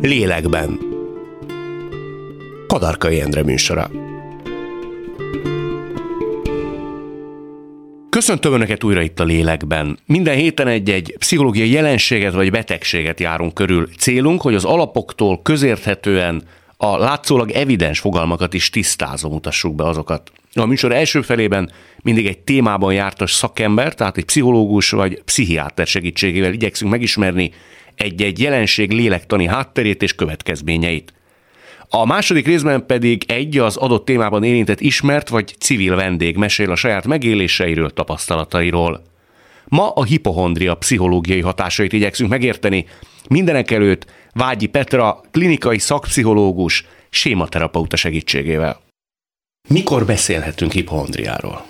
Lélekben. Kadarkai Endre műsora. Köszöntöm Önöket újra itt a lélekben. Minden héten egy-egy pszichológiai jelenséget vagy betegséget járunk körül. Célunk, hogy az alapoktól közérthetően a látszólag evidens fogalmakat is tisztázom, mutassuk be azokat. A műsor első felében mindig egy témában jártas szakember, tehát egy pszichológus vagy pszichiáter segítségével igyekszünk megismerni egy-egy jelenség lélektani hátterét és következményeit. A második részben pedig egy az adott témában érintett ismert vagy civil vendég mesél a saját megéléseiről, tapasztalatairól. Ma a hipohondria pszichológiai hatásait igyekszünk megérteni. Mindenek előtt Vágyi Petra, klinikai szakpszichológus, sématerapeuta segítségével. Mikor beszélhetünk hipohondriáról?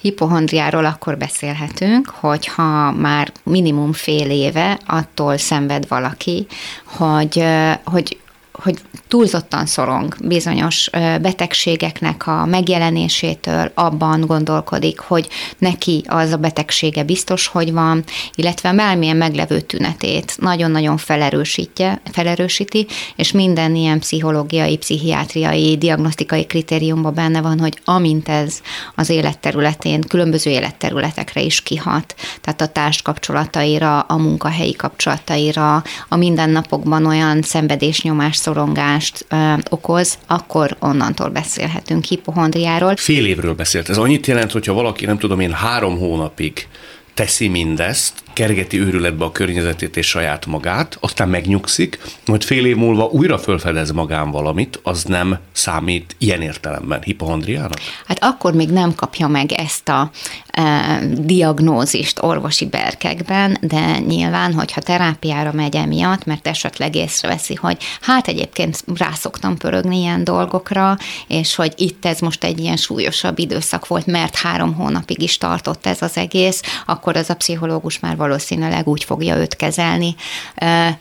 Hipohondriáról akkor beszélhetünk, hogyha már minimum fél éve attól szenved valaki, hogy, hogy hogy túlzottan szorong bizonyos betegségeknek a megjelenésétől, abban gondolkodik, hogy neki az a betegsége biztos, hogy van, illetve bármilyen meglevő tünetét nagyon-nagyon felerősítje, felerősíti, és minden ilyen pszichológiai, pszichiátriai, diagnosztikai kritériumban benne van, hogy amint ez az életterületén, különböző életterületekre is kihat, tehát a társkapcsolataira, a munkahelyi kapcsolataira, a mindennapokban olyan szenvedésnyomás szorongást ö, okoz, akkor onnantól beszélhetünk hipohondriáról. Fél évről beszélt. Ez annyit jelent, hogyha valaki, nem tudom én, három hónapig teszi mindezt, kergeti őrületbe a környezetét és saját magát, aztán megnyugszik, majd fél év múlva újra felfedez magán valamit, az nem számít ilyen értelemben hipohondriának? Hát akkor még nem kapja meg ezt a e, diagnózist orvosi berkekben, de nyilván, hogyha terápiára megy emiatt, mert esetleg észreveszi, hogy hát egyébként rászoktam pörögni ilyen dolgokra, és hogy itt ez most egy ilyen súlyosabb időszak volt, mert három hónapig is tartott ez az egész, akkor az a pszichológus már valószínűleg úgy fogja őt kezelni,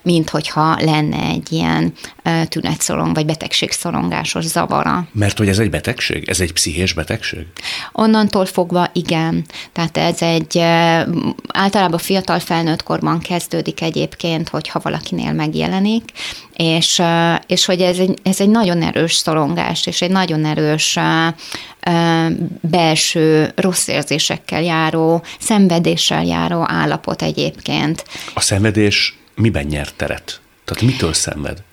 mint hogyha lenne egy ilyen tünetszorong vagy betegségszorongásos zavara. Mert hogy ez egy betegség? Ez egy pszichés betegség? Onnantól fogva igen. Tehát ez egy általában fiatal felnőtt korban kezdődik egyébként, hogyha valakinél megjelenik, és, és hogy ez egy, ez egy nagyon erős szorongás, és egy nagyon erős belső rossz érzésekkel járó, szenvedéssel járó állapot egyébként. A szenvedés miben nyert teret? Tehát mitől szenved?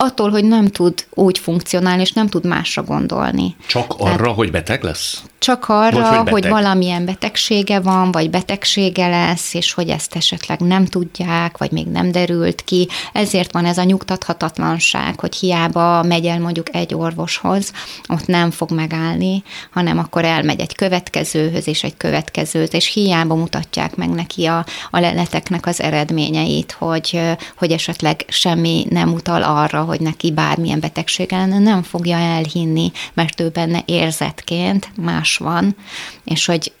Attól, hogy nem tud úgy funkcionálni, és nem tud másra gondolni. Csak arra, Tehát, hogy beteg lesz? Csak arra, vagy, hogy, hogy valamilyen betegsége van, vagy betegsége lesz, és hogy ezt esetleg nem tudják, vagy még nem derült ki. Ezért van ez a nyugtathatatlanság, hogy hiába megy el mondjuk egy orvoshoz, ott nem fog megállni, hanem akkor elmegy egy következőhöz, és egy következőt, és hiába mutatják meg neki a, a leleteknek az eredményeit, hogy, hogy esetleg semmi nem utal arra, hogy neki bármilyen betegsége lenne, nem fogja elhinni, mert ő benne érzetként más van, és hogy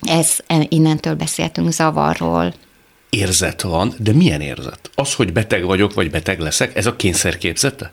ez innentől beszéltünk zavarról. Érzet van, de milyen érzet? Az, hogy beteg vagyok, vagy beteg leszek, ez a kényszerképzete?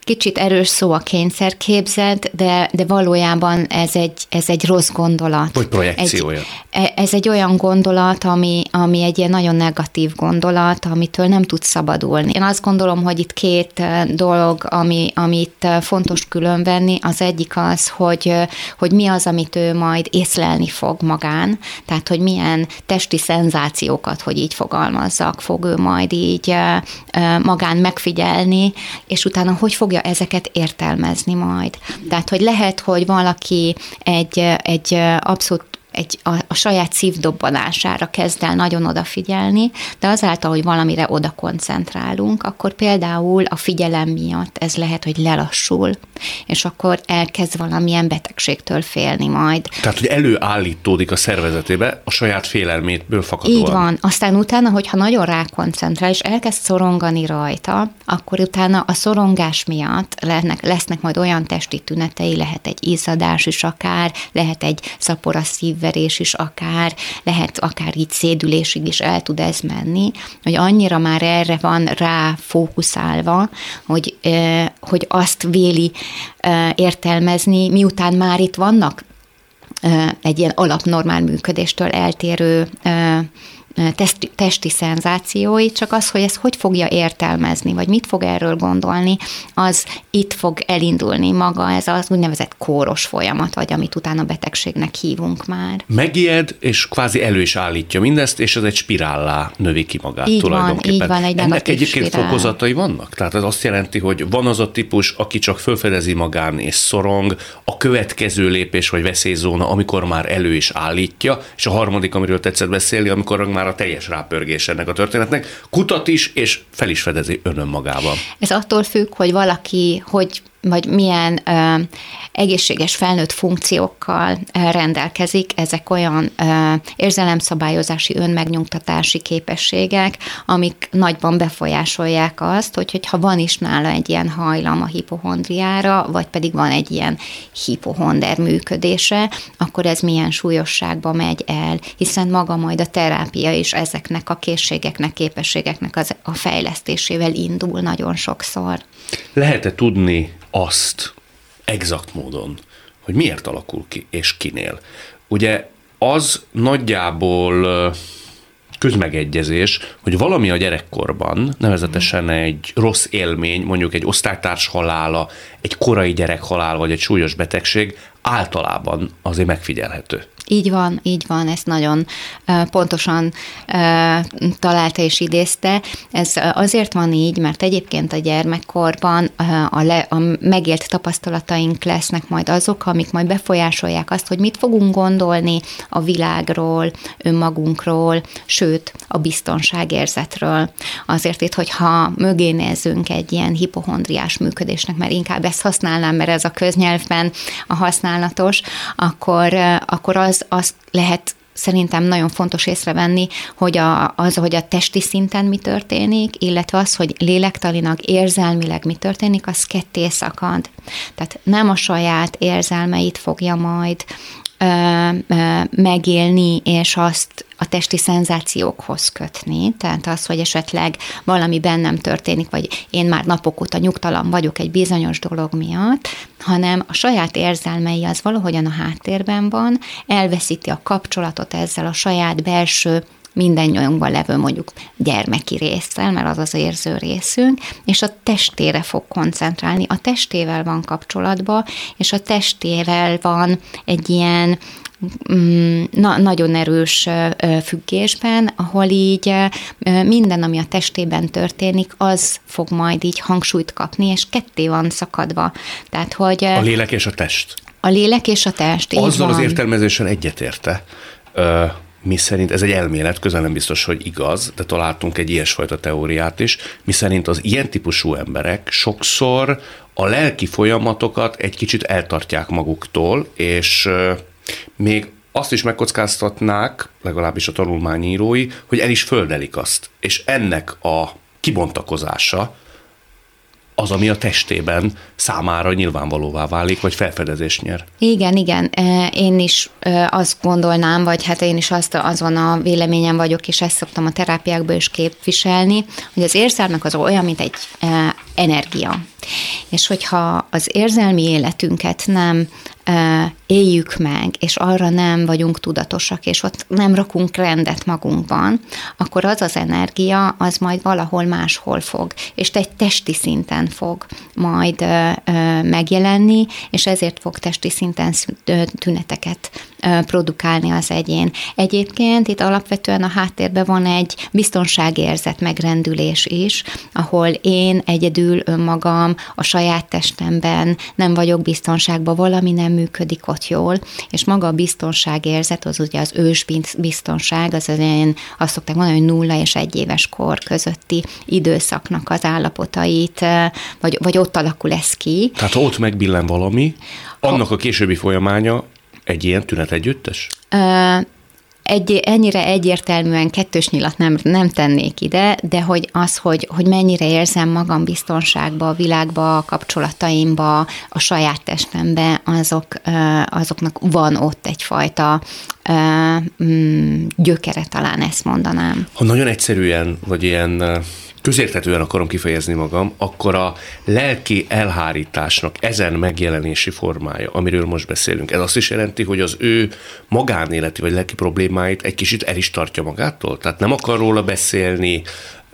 Kicsit erős szó a kényszerképzet, de, de valójában ez egy, ez egy rossz gondolat. Vagy projekciója. Egy, e, ez egy olyan gondolat, ami, ami egy ilyen nagyon negatív gondolat, amitől nem tud szabadulni. Én azt gondolom, hogy itt két dolog, ami, amit fontos különvenni, az egyik az, hogy, hogy mi az, amit ő majd észlelni fog magán, tehát hogy milyen testi szenzációkat, hogy így fogalmazzak, fog ő majd így magán megfigyelni, és utána hogy fogja ezeket értelmezni majd. Tehát, hogy lehet, hogy valaki egy, egy abszolút egy, a, a saját szívdobbanására kezd el nagyon odafigyelni, de azáltal, hogy valamire oda koncentrálunk, akkor például a figyelem miatt ez lehet, hogy lelassul, és akkor elkezd valamilyen betegségtől félni majd. Tehát, hogy előállítódik a szervezetébe a saját félelmétből fakadóan. Így van. Aztán utána, hogyha nagyon rákoncentrál, és elkezd szorongani rajta, akkor utána a szorongás miatt lesznek, lesznek majd olyan testi tünetei, lehet egy izzadás is akár, lehet egy szapora szív szívverés is akár, lehet akár így szédülésig is el tud ez menni, hogy annyira már erre van rá fókuszálva, hogy, hogy azt véli értelmezni, miután már itt vannak egy ilyen alapnormál működéstől eltérő testi, testi szenzációi, csak az, hogy ezt hogy fogja értelmezni, vagy mit fog erről gondolni, az itt fog elindulni maga ez az úgynevezett kóros folyamat, vagy amit utána betegségnek hívunk már. Megijed, és kvázi elő is állítja mindezt, és ez egy spirállá növi ki magát így tulajdonképpen. Van, így van, egy Ennek egyébként spirál. fokozatai vannak? Tehát ez azt jelenti, hogy van az a típus, aki csak felfedezi magán és szorong, a következő lépés vagy veszélyzóna, amikor már elő is állítja, és a harmadik, amiről tetszett beszélni, amikor már a teljes rápörgés ennek a történetnek, kutat is, és fel is fedezi önmagában. Ez attól függ, hogy valaki, hogy vagy milyen ö, egészséges felnőtt funkciókkal ö, rendelkezik, ezek olyan ö, érzelemszabályozási, önmegnyugtatási képességek, amik nagyban befolyásolják azt, hogy, hogyha van is nála egy ilyen hajlam a hipohondriára, vagy pedig van egy ilyen hipohonder működése, akkor ez milyen súlyosságba megy el, hiszen maga majd a terápia is ezeknek a készségeknek, képességeknek az, a fejlesztésével indul nagyon sokszor. Lehet-e tudni azt exakt módon, hogy miért alakul ki, és kinél? Ugye az nagyjából közmegegyezés, hogy valami a gyerekkorban, nevezetesen egy rossz élmény, mondjuk egy osztálytárs halála, egy korai gyerek halála, vagy egy súlyos betegség általában azért megfigyelhető. Így van, így van, ezt nagyon pontosan találta és idézte. Ez azért van így, mert egyébként a gyermekkorban a, le, a megélt tapasztalataink lesznek majd azok, amik majd befolyásolják azt, hogy mit fogunk gondolni a világról, önmagunkról, sőt, a biztonságérzetről. Azért itt, hogyha mögé nézzünk egy ilyen hipohondriás működésnek, mert inkább ezt használnám, mert ez a köznyelvben a használatos, akkor, akkor az, az lehet szerintem nagyon fontos észrevenni, hogy a, az, hogy a testi szinten mi történik, illetve az, hogy lélektalinak, érzelmileg mi történik, az ketté szakad. Tehát nem a saját érzelmeit fogja majd megélni, és azt a testi szenzációkhoz kötni, tehát az, hogy esetleg valami bennem történik, vagy én már napok óta nyugtalan vagyok egy bizonyos dolog miatt, hanem a saját érzelmei az valahogyan a háttérben van, elveszíti a kapcsolatot ezzel a saját belső minden nyomban levő mondjuk gyermeki részsel, mert az az érző részünk, és a testére fog koncentrálni. A testével van kapcsolatban, és a testével van egy ilyen mm, na, nagyon erős függésben, ahol így minden, ami a testében történik, az fog majd így hangsúlyt kapni, és ketté van szakadva. Tehát, hogy... A lélek és a test. A lélek és a test, Azzal az értelmezéssel egyetérte, mi szerint, ez egy elmélet, közel nem biztos, hogy igaz, de találtunk egy ilyesfajta teóriát is, mi szerint az ilyen típusú emberek sokszor a lelki folyamatokat egy kicsit eltartják maguktól, és még azt is megkockáztatnák, legalábbis a tanulmányírói, hogy el is földelik azt. És ennek a kibontakozása az, ami a testében számára nyilvánvalóvá válik, vagy felfedezést nyer. Igen, igen. Én is azt gondolnám, vagy hát én is azt, azon a véleményem vagyok, és ezt szoktam a terápiákból is képviselni, hogy az érzelmek az olyan, mint egy energia. És hogyha az érzelmi életünket nem éljük meg, és arra nem vagyunk tudatosak, és ott nem rakunk rendet magunkban, akkor az az energia, az majd valahol máshol fog, és egy testi szinten fog majd megjelenni, és ezért fog testi szinten tüneteket produkálni az egyén. Egyébként itt alapvetően a háttérben van egy biztonságérzet megrendülés is, ahol én egyedül önmagam a saját testemben nem vagyok biztonságban, valami nem működik ott jól, és maga a biztonságérzet, az ugye az ős biztonság, az az ilyen, azt szokták mondani, hogy nulla és egy éves kor közötti időszaknak az állapotait, vagy, vagy ott alakul ez ki. Tehát ott megbillen valami, annak a későbbi folyamánya egy ilyen tünet együttes? egy, ennyire egyértelműen kettős nyilat nem, nem tennék ide, de hogy az, hogy, hogy mennyire érzem magam biztonságba, a világba, a kapcsolataimba, a saját testembe, azok, azoknak van ott egyfajta mm, gyökere, talán ezt mondanám. Ha nagyon egyszerűen, vagy ilyen közérthetően akarom kifejezni magam, akkor a lelki elhárításnak ezen megjelenési formája, amiről most beszélünk, ez azt is jelenti, hogy az ő magánéleti vagy lelki problémáit egy kicsit el is tartja magától? Tehát nem akar róla beszélni,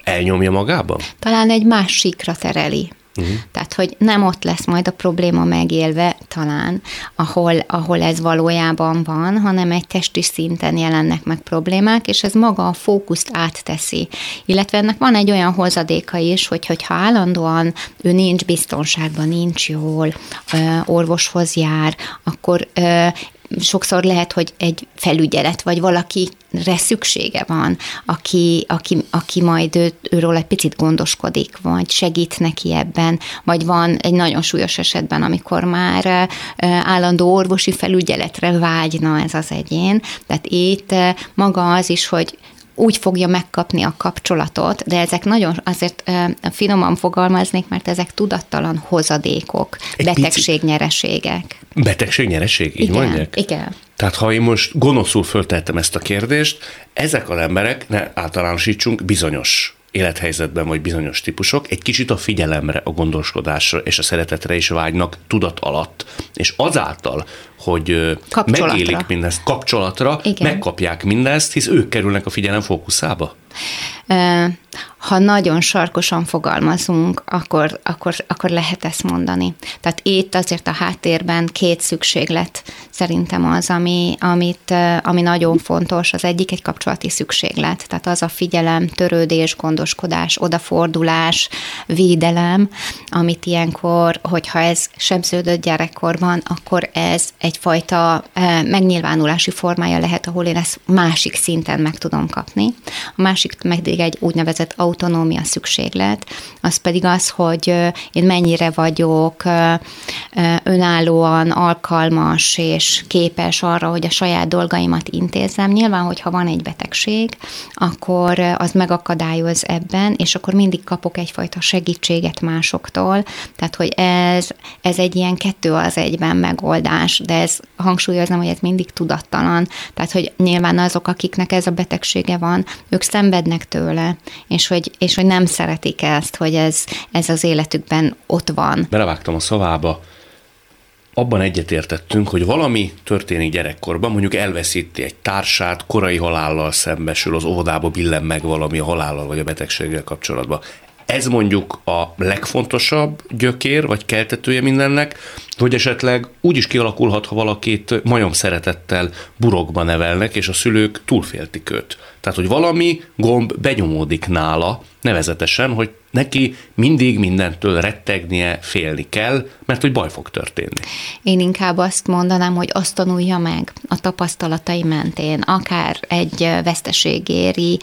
elnyomja magában? Talán egy más síkra tereli. Uh-huh. Tehát, hogy nem ott lesz majd a probléma megélve talán, ahol, ahol ez valójában van, hanem egy testi szinten jelennek meg problémák, és ez maga a fókuszt átteszi. Illetve ennek van egy olyan hozadéka is, hogy hogyha állandóan ő nincs biztonságban, nincs jól, orvoshoz jár, akkor sokszor lehet, hogy egy felügyelet, vagy valakire szüksége van, aki, aki, aki majd ő, őről egy picit gondoskodik, vagy segít neki ebben, vagy van egy nagyon súlyos esetben, amikor már állandó orvosi felügyeletre vágyna ez az egyén. Tehát itt maga az is, hogy úgy fogja megkapni a kapcsolatot, de ezek nagyon azért finoman fogalmaznék, mert ezek tudattalan hozadékok, Egy betegségnyereségek. Betegségnyereség, így igen, mondják? Igen. Tehát ha én most gonoszul föltettem ezt a kérdést, ezek az emberek, ne általánosítsunk, bizonyos élethelyzetben vagy bizonyos típusok egy kicsit a figyelemre, a gondoskodásra és a szeretetre is vágynak tudat alatt. És azáltal, hogy megélik mindezt kapcsolatra, Igen. megkapják mindezt, hisz ők kerülnek a figyelem fókuszába? ha nagyon sarkosan fogalmazunk, akkor, akkor, akkor lehet ezt mondani. Tehát itt azért a háttérben két szükséglet szerintem az, ami, amit, ami nagyon fontos. Az egyik egy kapcsolati szükséglet, tehát az a figyelem, törődés, gondoskodás, odafordulás, védelem, amit ilyenkor, hogyha ez sebződött gyerekkorban, akkor ez egyfajta megnyilvánulási formája lehet, ahol én ezt másik szinten meg tudom kapni. A másik pedig egy úgynevezett autonómia szükséglet, az pedig az, hogy én mennyire vagyok önállóan alkalmas és képes arra, hogy a saját dolgaimat intézzem. Nyilván, hogyha van egy betegség, akkor az megakadályoz ebben, és akkor mindig kapok egyfajta segítséget másoktól, tehát hogy ez, ez egy ilyen kettő az egyben megoldás, de ez hangsúlyozom, hogy ez mindig tudattalan, tehát hogy nyilván azok, akiknek ez a betegsége van, ők szenvednek tőle, és hogy, és hogy nem szeretik ezt, hogy ez, ez az életükben ott van. Belevágtam a szavába, abban egyetértettünk, hogy valami történik gyerekkorban, mondjuk elveszíti egy társát, korai halállal szembesül, az óvodába billen meg valami a halállal vagy a betegséggel kapcsolatban. Ez mondjuk a legfontosabb gyökér, vagy keltetője mindennek, hogy esetleg úgy is kialakulhat, ha valakit majom szeretettel burokba nevelnek, és a szülők túlféltik őt. Tehát, hogy valami gomb benyomódik nála, nevezetesen, hogy neki mindig mindentől rettegnie, félni kell, mert hogy baj fog történni. Én inkább azt mondanám, hogy azt tanulja meg a tapasztalatai mentén, akár egy veszteség éri,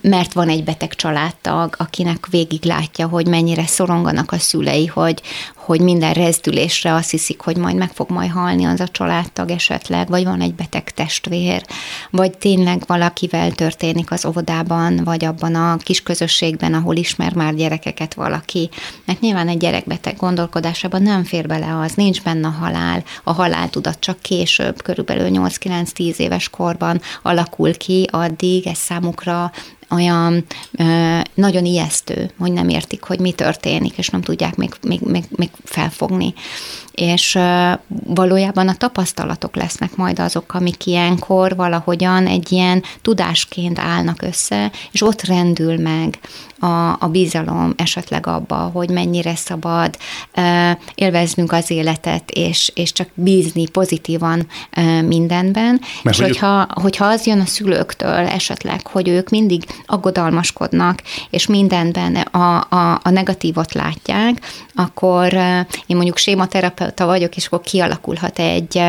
mert van egy beteg családtag, akinek végig látja, hogy mennyire szoronganak a szülei, hogy, hogy minden rezdülésre azt hiszik, hogy majd meg fog majd halni az a családtag esetleg, vagy van egy beteg testvér, vagy tényleg valakivel történik az óvodában, vagy abban a kis közösségben, ahol ismer már gyerekeket valaki. Mert nyilván egy gyerekbeteg gondolkodásában nem fér bele az, nincs benne a halál. A haláltudat csak később, körülbelül 8-9-10 éves korban alakul ki, addig ez számukra olyan ö, nagyon ijesztő, hogy nem értik, hogy mi történik, és nem tudják még, még, még, még felfogni. És ö, valójában a tapasztalatok lesznek majd azok, amik ilyenkor valahogyan egy ilyen tudásként állnak össze, és ott rendül meg a, a bizalom esetleg abba, hogy mennyire szabad élveznünk az életet, és, és csak bízni pozitívan mindenben. Mert és hogy hogyha, hogyha az jön a szülőktől esetleg, hogy ők mindig aggodalmaskodnak, és mindenben a, a, a negatívot látják, akkor én mondjuk sématerapeuta vagyok, és akkor kialakulhat egy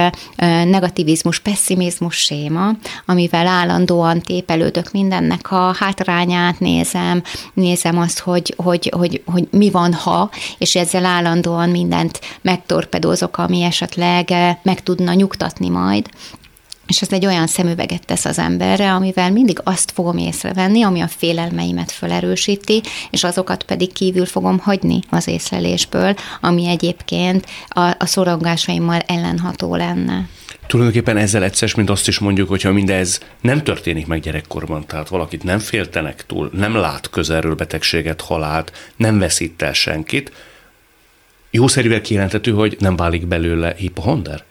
negativizmus, pessimizmus séma, amivel állandóan tépelődök mindennek a hátrányát nézem, nézem azt, hogy, hogy, hogy, hogy mi van, ha, és ezzel állandóan mindent megtorpedózok, ami esetleg meg tudna nyugtatni majd. És ez egy olyan szemüveget tesz az emberre, amivel mindig azt fogom észrevenni, ami a félelmeimet felerősíti, és azokat pedig kívül fogom hagyni az észlelésből, ami egyébként a, a szorongásaimmal ellenható lenne. Tulajdonképpen ezzel egyszer, mint azt is mondjuk, hogyha mindez nem történik meg gyerekkorban, tehát valakit nem féltenek túl, nem lát közelről betegséget, halált, nem veszít el senkit, jószerűvel kijelentető, hogy nem válik belőle hipohonder?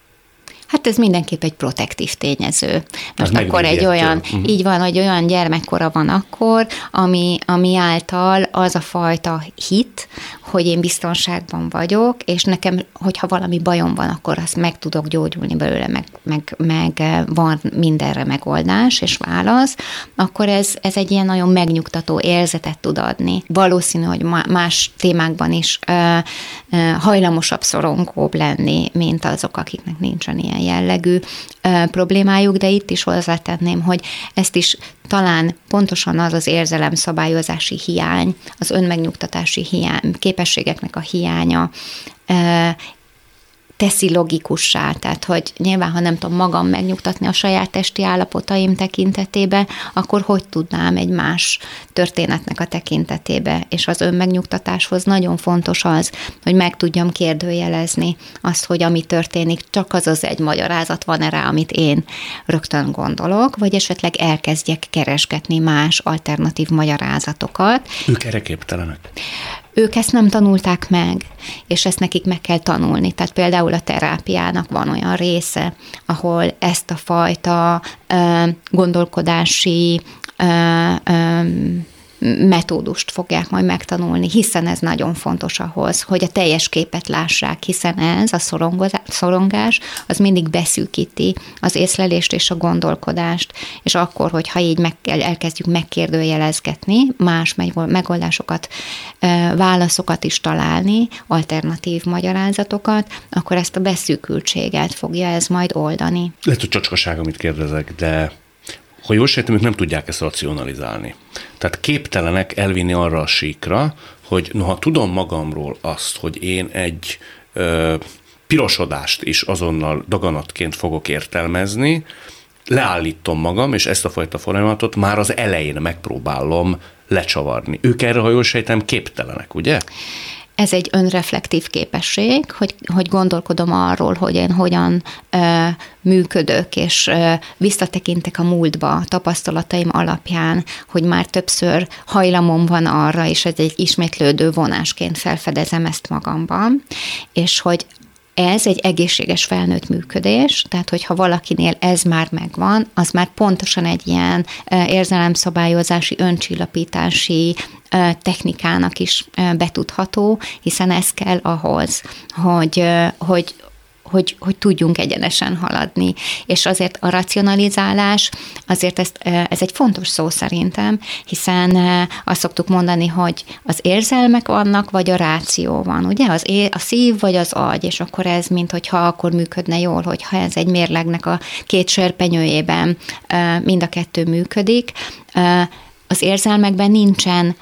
Hát ez mindenképp egy protektív tényező. Most hát akkor egy olyan, uh-huh. így van, hogy olyan gyermekkora van akkor, ami, ami által az a fajta hit, hogy én biztonságban vagyok, és nekem, hogyha valami bajom van, akkor azt meg tudok gyógyulni belőle, meg, meg, meg van mindenre megoldás és válasz, akkor ez, ez egy ilyen nagyon megnyugtató érzetet tud adni. Valószínű, hogy más témákban is ö, ö, hajlamosabb, szorongóbb lenni, mint azok, akiknek nincsen ilyen jellegű problémájuk, de itt is hozzátenném, hogy ezt is talán pontosan az az érzelemszabályozási hiány, az önmegnyugtatási hiány, képességeknek a hiánya teszi logikussá, tehát hogy nyilván, ha nem tudom magam megnyugtatni a saját testi állapotaim tekintetébe, akkor hogy tudnám egy más történetnek a tekintetébe, és az önmegnyugtatáshoz nagyon fontos az, hogy meg tudjam kérdőjelezni azt, hogy ami történik, csak az az egy magyarázat van erre, amit én rögtön gondolok, vagy esetleg elkezdjek keresgetni más alternatív magyarázatokat. Ők erre képtelenek? Ők ezt nem tanulták meg, és ezt nekik meg kell tanulni. Tehát például a terápiának van olyan része, ahol ezt a fajta ö, gondolkodási ö, ö, metódust fogják majd megtanulni, hiszen ez nagyon fontos ahhoz, hogy a teljes képet lássák, hiszen ez a szorongás, az mindig beszűkíti az észlelést és a gondolkodást, és akkor, hogyha így meg, elkezdjük megkérdőjelezgetni, más megoldásokat, válaszokat is találni, alternatív magyarázatokat, akkor ezt a beszűkültséget fogja ez majd oldani. Lehet, hogy csacskaság, amit kérdezek, de ha jól sejtem, nem tudják ezt racionalizálni. Tehát képtelenek elvinni arra a síkra, hogy noha tudom magamról azt, hogy én egy ö, pirosodást is azonnal daganatként fogok értelmezni, leállítom magam, és ezt a fajta folyamatot már az elején megpróbálom lecsavarni. Ők erre, ha jól sejtem, képtelenek, ugye? Ez egy önreflektív képesség, hogy, hogy gondolkodom arról, hogy én hogyan ö, működök, és ö, visszatekintek a múltba tapasztalataim alapján, hogy már többször hajlamom van arra, és ez egy ismétlődő vonásként felfedezem ezt magamban, és hogy ez egy egészséges felnőtt működés, tehát hogyha valakinél ez már megvan, az már pontosan egy ilyen érzelemszabályozási, öncsillapítási technikának is betudható, hiszen ez kell ahhoz, hogy, hogy, hogy, hogy tudjunk egyenesen haladni. És azért a racionalizálás, azért ezt, ez egy fontos szó szerintem, hiszen azt szoktuk mondani, hogy az érzelmek vannak, vagy a ráció van, ugye? Az é, a szív vagy az agy, és akkor ez, mint hogyha akkor működne jól, hogyha ez egy mérlegnek a két serpenyőjében mind a kettő működik. Az érzelmekben nincsen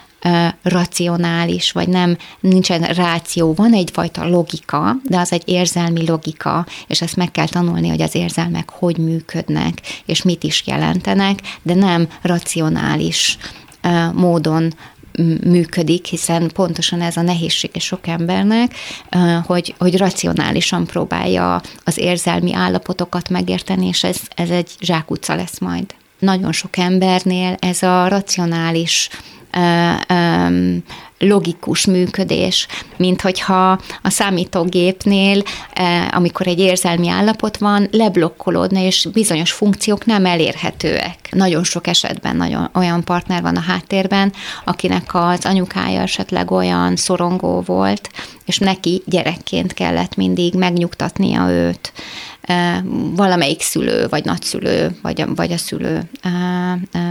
racionális, vagy nem, nincsen ráció, van egyfajta logika, de az egy érzelmi logika, és ezt meg kell tanulni, hogy az érzelmek hogy működnek, és mit is jelentenek, de nem racionális módon működik, hiszen pontosan ez a nehézsége sok embernek, hogy, hogy racionálisan próbálja az érzelmi állapotokat megérteni, és ez, ez egy zsákutca lesz majd. Nagyon sok embernél ez a racionális logikus működés, mint hogyha a számítógépnél, amikor egy érzelmi állapot van, leblokkolódna, és bizonyos funkciók nem elérhetőek. Nagyon sok esetben nagyon olyan partner van a háttérben, akinek az anyukája esetleg olyan szorongó volt, és neki gyerekként kellett mindig megnyugtatnia őt, valamelyik szülő, vagy nagyszülő, vagy a, vagy a szülő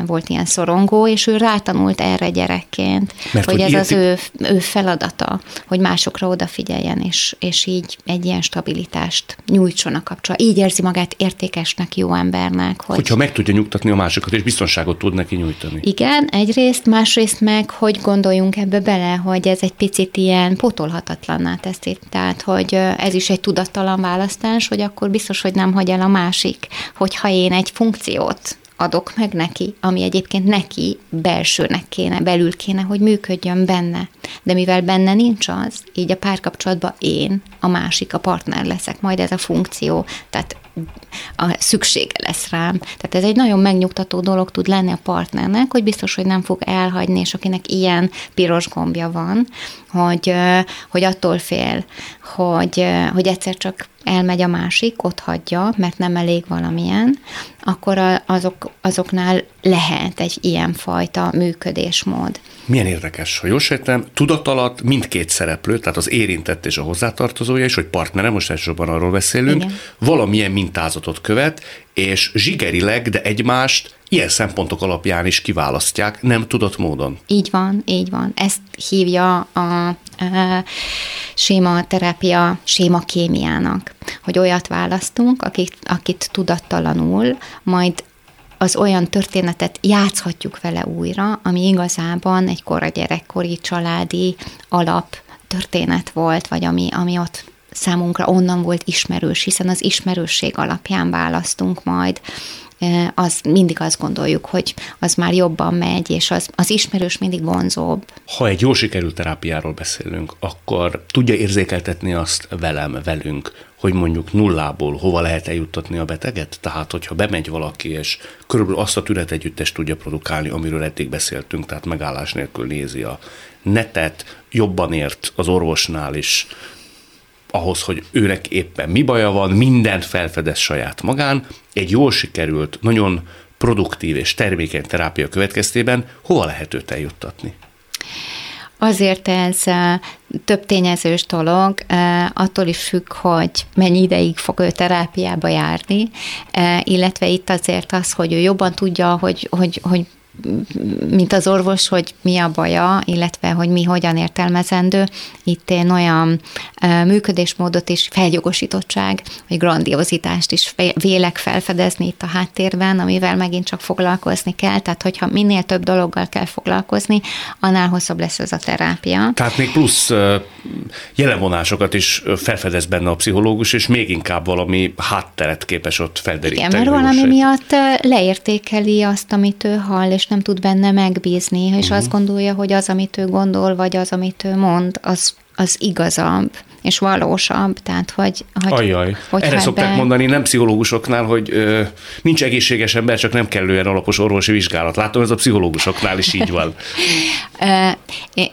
volt ilyen szorongó, és ő rátanult erre gyerekként, Mert hogy, hogy ez az ő, ő feladata, hogy másokra odafigyeljen, és, és így egy ilyen stabilitást nyújtson a kapcsolat. Így érzi magát értékesnek, jó embernek. Hogy... Hogyha meg tudja nyugtatni a másokat, és biztonságot tud neki nyújtani. Igen, egyrészt, másrészt meg, hogy gondoljunk ebbe bele, hogy ez egy picit ilyen potolhatatlanná teszi. Tehát, hogy ez is egy tudattalan választás, hogy akkor biztos, hogy nem hagy el a másik, hogyha én egy funkciót adok meg neki, ami egyébként neki belsőnek kéne, belül kéne, hogy működjön benne. De mivel benne nincs az, így a párkapcsolatban én, a másik, a partner leszek, majd ez a funkció, tehát a szüksége lesz rám. Tehát ez egy nagyon megnyugtató dolog tud lenni a partnernek, hogy biztos, hogy nem fog elhagyni, és akinek ilyen piros gombja van, hogy, hogy attól fél, hogy, hogy egyszer csak elmegy a másik, ott hagyja, mert nem elég valamilyen, akkor azok, azoknál lehet egy ilyen fajta működésmód. Milyen érdekes, ha jól sejtem, tudat alatt mindkét szereplő, tehát az érintett és a hozzátartozója is, hogy partnere, most elsősorban arról beszélünk, Igen. valamilyen mintázatot követ, és zsigerileg, de egymást ilyen szempontok alapján is kiválasztják, nem tudott módon. Így van, így van. Ezt hívja a, a séma terápia séma kémiának, hogy olyat választunk, akit, akit tudattalanul, majd az olyan történetet játszhatjuk vele újra, ami igazában egy kora gyerekkori családi alap történet volt, vagy ami, ami ott számunkra onnan volt ismerős, hiszen az ismerősség alapján választunk majd az mindig azt gondoljuk, hogy az már jobban megy, és az, az ismerős mindig vonzóbb. Ha egy jó sikerült terápiáról beszélünk, akkor tudja érzékeltetni azt velem, velünk, hogy mondjuk nullából hova lehet eljuttatni a beteget? Tehát, hogyha bemegy valaki, és körülbelül azt a tünetegyüttest tudja produkálni, amiről eddig beszéltünk, tehát megállás nélkül nézi a netet, jobban ért az orvosnál is, ahhoz, hogy őnek éppen mi baja van, mindent felfedez saját magán, egy jól sikerült, nagyon produktív és termékeny terápia következtében hova lehet őt eljuttatni? Azért ez több tényezős dolog, attól is függ, hogy mennyi ideig fog ő terápiába járni, illetve itt azért az, hogy ő jobban tudja, hogy, hogy, hogy mint az orvos, hogy mi a baja, illetve hogy mi hogyan értelmezendő. Itt én olyan működésmódot és feljogosítottság, vagy grandiozitást is vélek felfedezni itt a háttérben, amivel megint csak foglalkozni kell. Tehát, hogyha minél több dologgal kell foglalkozni, annál hosszabb lesz ez a terápia. Tehát még plusz jelenvonásokat is felfedez benne a pszichológus, és még inkább valami hátteret képes ott felderíteni. Igen, mert valami miatt leértékeli azt, amit ő hall, és nem tud benne megbízni, és uh-huh. azt gondolja, hogy az, amit ő gondol, vagy az, amit ő mond, az, az igazabb és valósabb, tehát hogy... hogy Ajaj, hogy erre szokták be... mondani nem pszichológusoknál, hogy ö, nincs egészséges ember, csak nem kellően alapos orvosi vizsgálat. Látom, ez a pszichológusoknál is így van.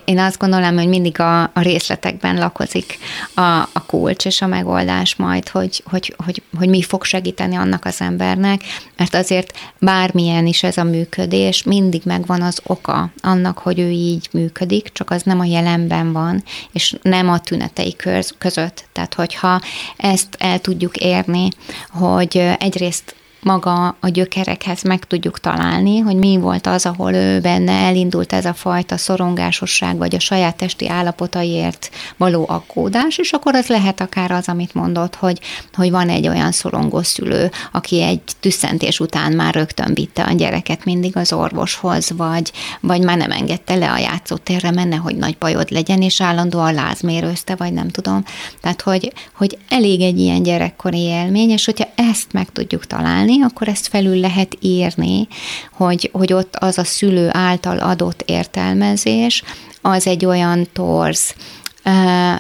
Én azt gondolom, hogy mindig a, a részletekben lakozik a, a kulcs és a megoldás majd, hogy, hogy, hogy, hogy mi fog segíteni annak az embernek, mert azért bármilyen is ez a működés, mindig megvan az oka annak, hogy ő így működik, csak az nem a jelenben van, és nem a tünetei kör között. Tehát, hogyha ezt el tudjuk érni, hogy egyrészt maga a gyökerekhez meg tudjuk találni, hogy mi volt az, ahol ő benne elindult ez a fajta szorongásosság, vagy a saját testi állapotaiért való aggódás, és akkor az lehet akár az, amit mondott, hogy, hogy van egy olyan szorongó szülő, aki egy tüsszentés után már rögtön vitte a gyereket mindig az orvoshoz, vagy, vagy már nem engedte le a játszótérre, menne, hogy nagy bajod legyen, és állandóan lázmérőzte, vagy nem tudom. Tehát, hogy, hogy elég egy ilyen gyerekkori élmény, és hogyha ezt meg tudjuk találni, csinálni, akkor ezt felül lehet írni, hogy, hogy ott az a szülő által adott értelmezés, az egy olyan torz,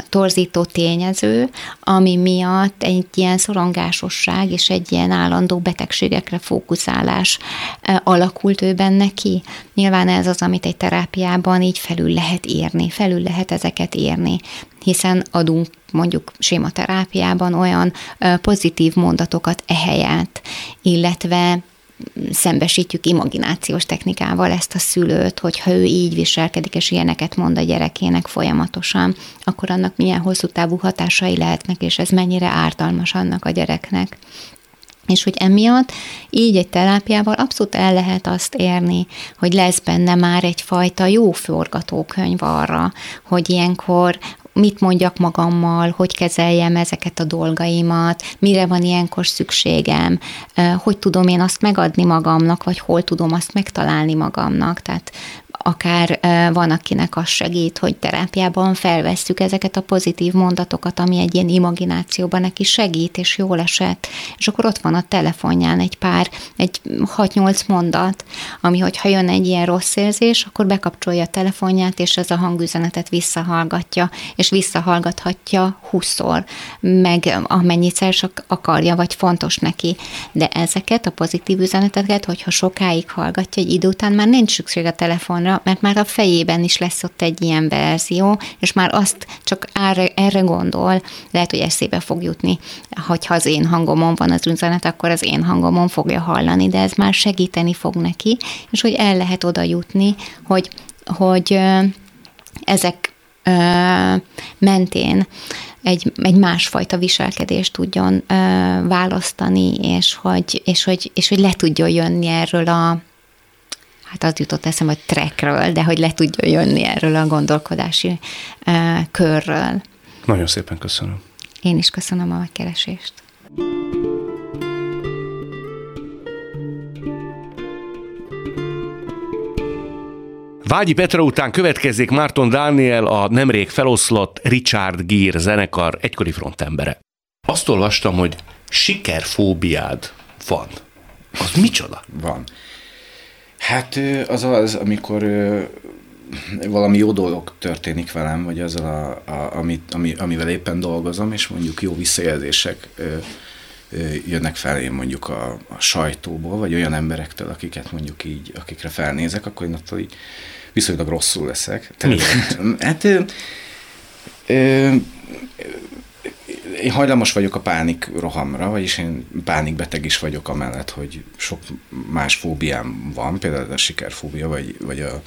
torzító tényező, ami miatt egy ilyen szorongásosság és egy ilyen állandó betegségekre fókuszálás alakult ő benne ki. Nyilván ez az, amit egy terápiában így felül lehet írni, felül lehet ezeket írni, hiszen adunk mondjuk sématerápiában olyan pozitív mondatokat ehelyett, illetve szembesítjük imaginációs technikával ezt a szülőt, hogyha ő így viselkedik, és ilyeneket mond a gyerekének folyamatosan, akkor annak milyen hosszú távú hatásai lehetnek, és ez mennyire ártalmas annak a gyereknek. És hogy emiatt így egy terápiával abszolút el lehet azt érni, hogy lesz benne már egyfajta jó forgatókönyv arra, hogy ilyenkor mit mondjak magammal, hogy kezeljem ezeket a dolgaimat, mire van ilyenkor szükségem, hogy tudom én azt megadni magamnak, vagy hol tudom azt megtalálni magamnak. Tehát akár van, akinek az segít, hogy terápiában felvesszük ezeket a pozitív mondatokat, ami egy ilyen imaginációban neki segít, és jól esett. És akkor ott van a telefonján egy pár, egy 6-8 mondat, ami hogyha jön egy ilyen rossz érzés, akkor bekapcsolja a telefonját, és ez a hangüzenetet visszahallgatja, és visszahallgathatja 20-szor, meg amennyit csak akarja, vagy fontos neki. De ezeket a pozitív üzeneteket, hogyha sokáig hallgatja, egy idő után már nincs szükség a telefonra, mert már a fejében is lesz ott egy ilyen verzió, és már azt csak erre, erre gondol, lehet, hogy eszébe fog jutni. Hogyha az én hangomon van az üzenet, akkor az én hangomon fogja hallani, de ez már segíteni fog neki, és hogy el lehet oda jutni, hogy, hogy ezek mentén egy, egy másfajta viselkedést tudjon ö, választani, és hogy, és, hogy, és hogy le tudjon jönni erről a hát az jutott eszembe, hogy trackről, de hogy le tudjon jönni erről a gondolkodási ö, körről. Nagyon szépen köszönöm. Én is köszönöm a megkeresést. Vágyi Petra után következik Márton Dániel, a nemrég feloszlott Richard Gere zenekar egykori frontembere. Azt olvastam, hogy sikerfóbiád van. Az micsoda? Van. Hát az az, amikor valami jó dolog történik velem, vagy azzal, a, a, amit, ami, amivel éppen dolgozom, és mondjuk jó visszajelzések ö, ö, jönnek felém mondjuk a, a sajtóból, vagy olyan emberektől, akiket mondjuk így, akikre felnézek, akkor én attól így viszonylag rosszul leszek. Tehát, hát ö, ö, én hajlamos vagyok a pánik rohamra, vagyis én pánikbeteg is vagyok amellett, hogy sok más fóbiám van, például a sikerfóbia, vagy, vagy, a,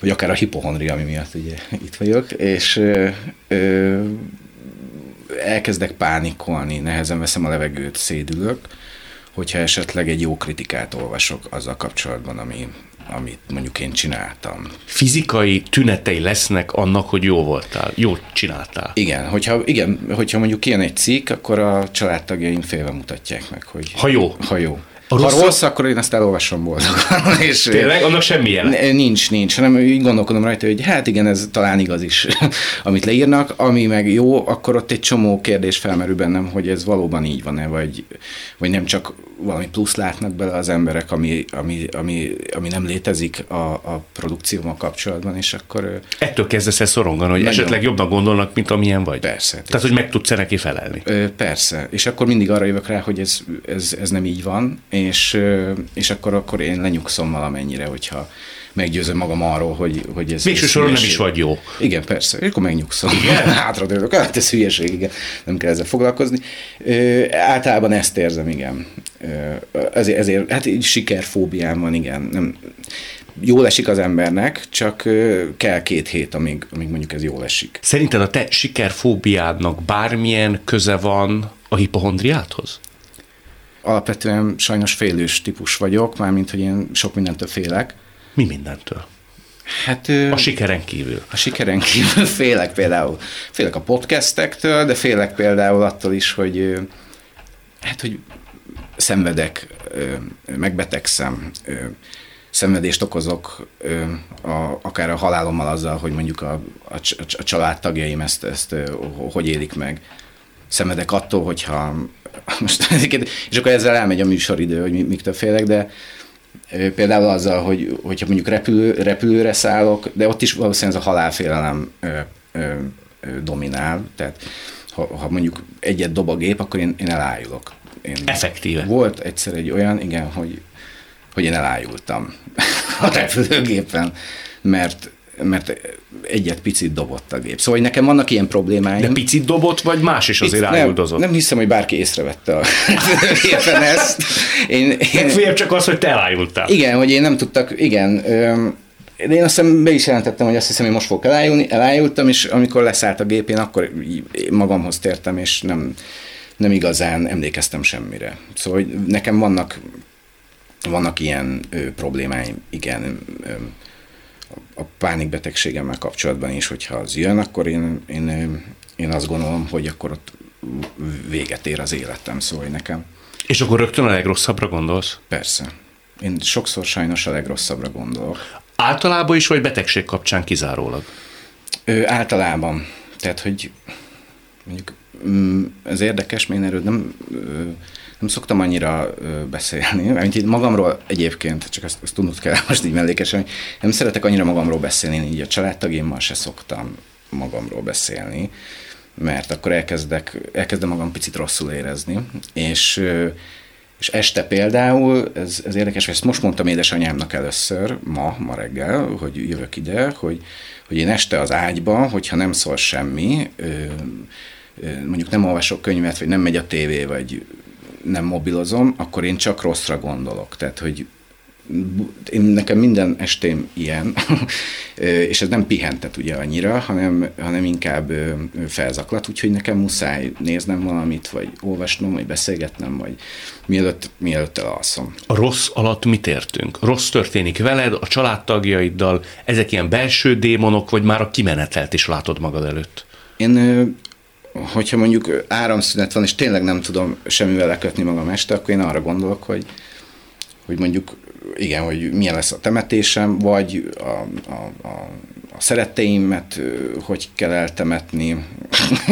vagy akár a hipohondria, ami miatt ugye itt vagyok, és ö, ö, elkezdek pánikolni, nehezen veszem a levegőt, szédülök, hogyha esetleg egy jó kritikát olvasok azzal kapcsolatban, ami, amit mondjuk én csináltam. Fizikai tünetei lesznek annak, hogy jó voltál, jó csináltál. Igen, hogyha, igen, hogyha mondjuk ilyen egy cikk, akkor a családtagjaim félve mutatják meg, hogy... Ha jó. Ha jó. A ha rossz- rossz, akkor én ezt elolvasom boldogan. És Tényleg? Annak semmi jelen. Ne- Nincs, nincs, hanem így gondolkodom rajta, hogy hát igen, ez talán igaz is, amit leírnak, ami meg jó, akkor ott egy csomó kérdés felmerül bennem, hogy ez valóban így van-e, vagy, vagy nem csak valami plusz látnak bele az emberek, ami, ami, ami, ami nem létezik a, a produkcióval kapcsolatban, és akkor Ettől kezdesz el szorongani, hogy Nagyon. esetleg jobbnak gondolnak, mint amilyen vagy. Persze. Tehát, hogy meg tudsz neki felelni. Persze, és akkor mindig arra jövök rá, hogy ez, ez, ez nem így van, és, és akkor, akkor én lenyugszom valamennyire, hogyha meggyőzöm magam arról, hogy, hogy ez... Végső soron nem is vagy jó. Igen, persze, és akkor megnyugszom. Igen? Hátradőlök, hát ez hülyeség, igen, nem kell ezzel foglalkozni. Ö, általában ezt érzem, igen. Ezért, ezért, hát így sikerfóbiám van, igen. Nem, jól esik az embernek, csak kell két hét, amíg, amíg mondjuk ez jól esik. Szerinted a te sikerfóbiádnak bármilyen köze van a hipohondriáthoz? alapvetően sajnos félős típus vagyok, mármint, hogy én sok mindentől félek. Mi mindentől? Hát A sikeren kívül. a sikeren kívül félek például. Félek a podcastektől, de félek például attól is, hogy hát, hogy szenvedek, megbetegszem, szenvedést okozok, a, akár a halálommal azzal, hogy mondjuk a, a, a családtagjaim ezt, ezt hogy élik meg. Szenvedek attól, hogyha most, és akkor ezzel elmegy a műsoridő, hogy mi- miktől félek, de például azzal, hogy, hogyha mondjuk repülő, repülőre szállok, de ott is valószínűleg ez a halálfélelem ö, ö, dominál, tehát ha, ha mondjuk egyet dob a gép, akkor én, én elájulok. Én, Effektíve. Volt egyszer egy olyan, igen, hogy, hogy én elájultam a repülőgépen, mert, mert egyet picit dobott a gép. Szóval hogy nekem vannak ilyen problémáim. De picit dobott, vagy más is azért nem, rájuldozott? nem hiszem, hogy bárki észrevette a repülőgépen ezt. Én, én, csak az, hogy te elájultál. igen, hogy én nem tudtak, igen, öm, de én azt hiszem be is jelentettem, hogy azt hiszem, hogy most fogok elájulni, elájultam, és amikor leszállt a gép, én akkor magamhoz tértem, és nem, nem igazán emlékeztem semmire. Szóval nekem vannak, vannak ilyen ö, problémáim, igen, ö, a pánikbetegségemmel kapcsolatban is, hogyha az jön, akkor én, én, én azt gondolom, hogy akkor ott véget ér az életem, szóval nekem És akkor rögtön a legrosszabbra gondolsz? Persze. Én sokszor sajnos a legrosszabbra gondolok. Általában is, vagy betegség kapcsán kizárólag? Ö, általában. Tehát, hogy mondjuk ez érdekes, én erről nem, nem szoktam annyira beszélni, mert itt magamról egyébként, csak ezt, ezt tudnod kell most így mellékesen, hogy nem szeretek annyira magamról beszélni, így a családtagémmal se szoktam magamról beszélni, mert akkor elkezdek, elkezdem magam picit rosszul érezni, és és este például, ez, ez érdekes, ezt most mondtam édesanyámnak először, ma, ma reggel, hogy jövök ide, hogy, hogy én este az ágyba, hogyha nem szól semmi, mondjuk nem olvasok könyvet, vagy nem megy a tévé, vagy nem mobilozom, akkor én csak rosszra gondolok. Tehát, hogy én, nekem minden estém ilyen, és ez nem pihentet ugye annyira, hanem, hanem inkább felzaklat, úgyhogy nekem muszáj néznem valamit, vagy olvasnom, vagy beszélgetnem, vagy mielőtt, mielőtt elalszom. A rossz alatt mit értünk? Rossz történik veled, a családtagjaiddal, ezek ilyen belső démonok, vagy már a kimenetelt is látod magad előtt? Én hogyha mondjuk áramszünet van, és tényleg nem tudom semmivel lekötni magam este, akkor én arra gondolok, hogy, hogy mondjuk igen, hogy milyen lesz a temetésem, vagy a, a, a, a szeretteimet hogy kell eltemetni.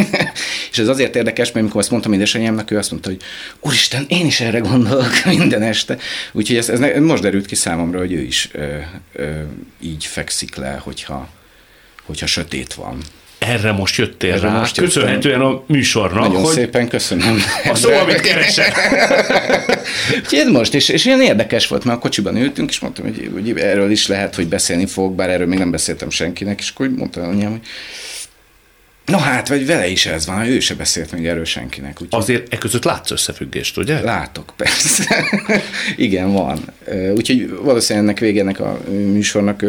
és ez azért érdekes, mert amikor azt mondtam édesanyámnak, ő azt mondta, hogy úristen, én is erre gondolok minden este. Úgyhogy ez, ez most derült ki számomra, hogy ő is ö, ö, így fekszik le, hogyha, hogyha sötét van erre most jöttél erre rá, most köszönhetően a műsornak. Nagyon hogy szépen köszönöm. A szó, amit keresek. Úgyhogy most, és, és ilyen érdekes volt, mert a kocsiban ültünk, és mondtam, hogy, hogy erről is lehet, hogy beszélni fog, bár erről még nem beszéltem senkinek, és akkor mondta anyám, hogy No hát, vagy vele is ez van, ő se beszélt még erről senkinek. Úgy, Azért e között látsz összefüggést, ugye? Látok, persze. Igen, van. Úgyhogy valószínűleg ennek végének a műsornak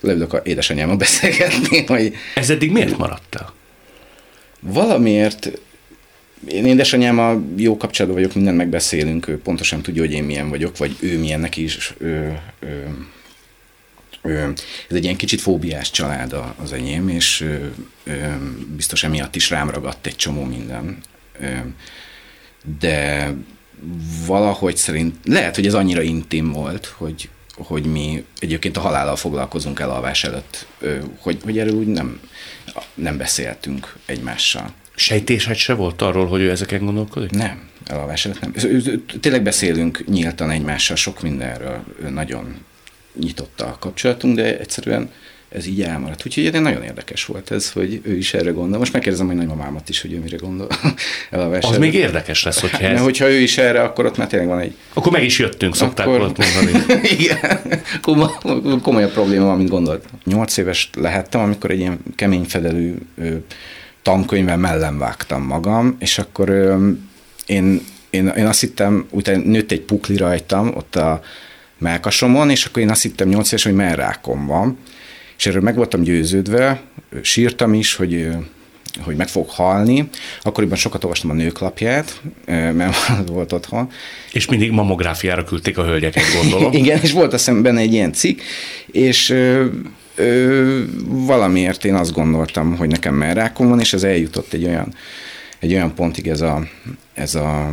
leülök a édesanyámmal beszélgetni. Hogy... Ez eddig miért maradtál? Valamiért én édesanyámmal jó kapcsolatban vagyok, mindent megbeszélünk, ő pontosan tudja, hogy én milyen vagyok, vagy ő milyennek is. Ő, ő, ez egy ilyen kicsit fóbiás család az enyém, és biztos emiatt is rám ragadt egy csomó minden. De valahogy szerint, lehet, hogy ez annyira intim volt, hogy, hogy mi egyébként a halállal foglalkozunk elalvás előtt, hogy, hogy erről úgy nem, nem beszéltünk egymással. Sejtésed se volt arról, hogy ő ezeken gondolkodik? Nem, elalvás előtt nem. Tényleg beszélünk nyíltan egymással sok mindenről, nagyon nyitott a kapcsolatunk, de egyszerűen ez így elmaradt. Úgyhogy nagyon érdekes volt ez, hogy ő is erre gondol. Most megkérdezem hogy nagymamámat is, hogy ő mire gondol el a Az még érdekes lesz, hogyha ez... Mert hogyha ő is erre, akkor ott már tényleg van egy... Akkor meg is jöttünk, szokták akkor... mondani. Igen, komoly, komolyabb probléma van, mint gondoltam. Nyolc éves lehettem, amikor egy ilyen kemény fedelű tankönyvvel mellem vágtam magam, és akkor én, én, én azt hittem, utána nőtt egy pukli rajtam, ott a melkasomon, és akkor én azt hittem 8 éves, hogy merrákom van. És erről meg voltam győződve, sírtam is, hogy hogy meg fog halni. Akkoriban sokat olvastam a nőklapját, mert volt otthon. És mindig mamográfiára küldték a hölgyeket, gondolom. Igen, és volt azt benne egy ilyen cikk, és ö, ö, valamiért én azt gondoltam, hogy nekem merrákom van, és ez eljutott egy olyan, egy olyan pontig ez a, ez a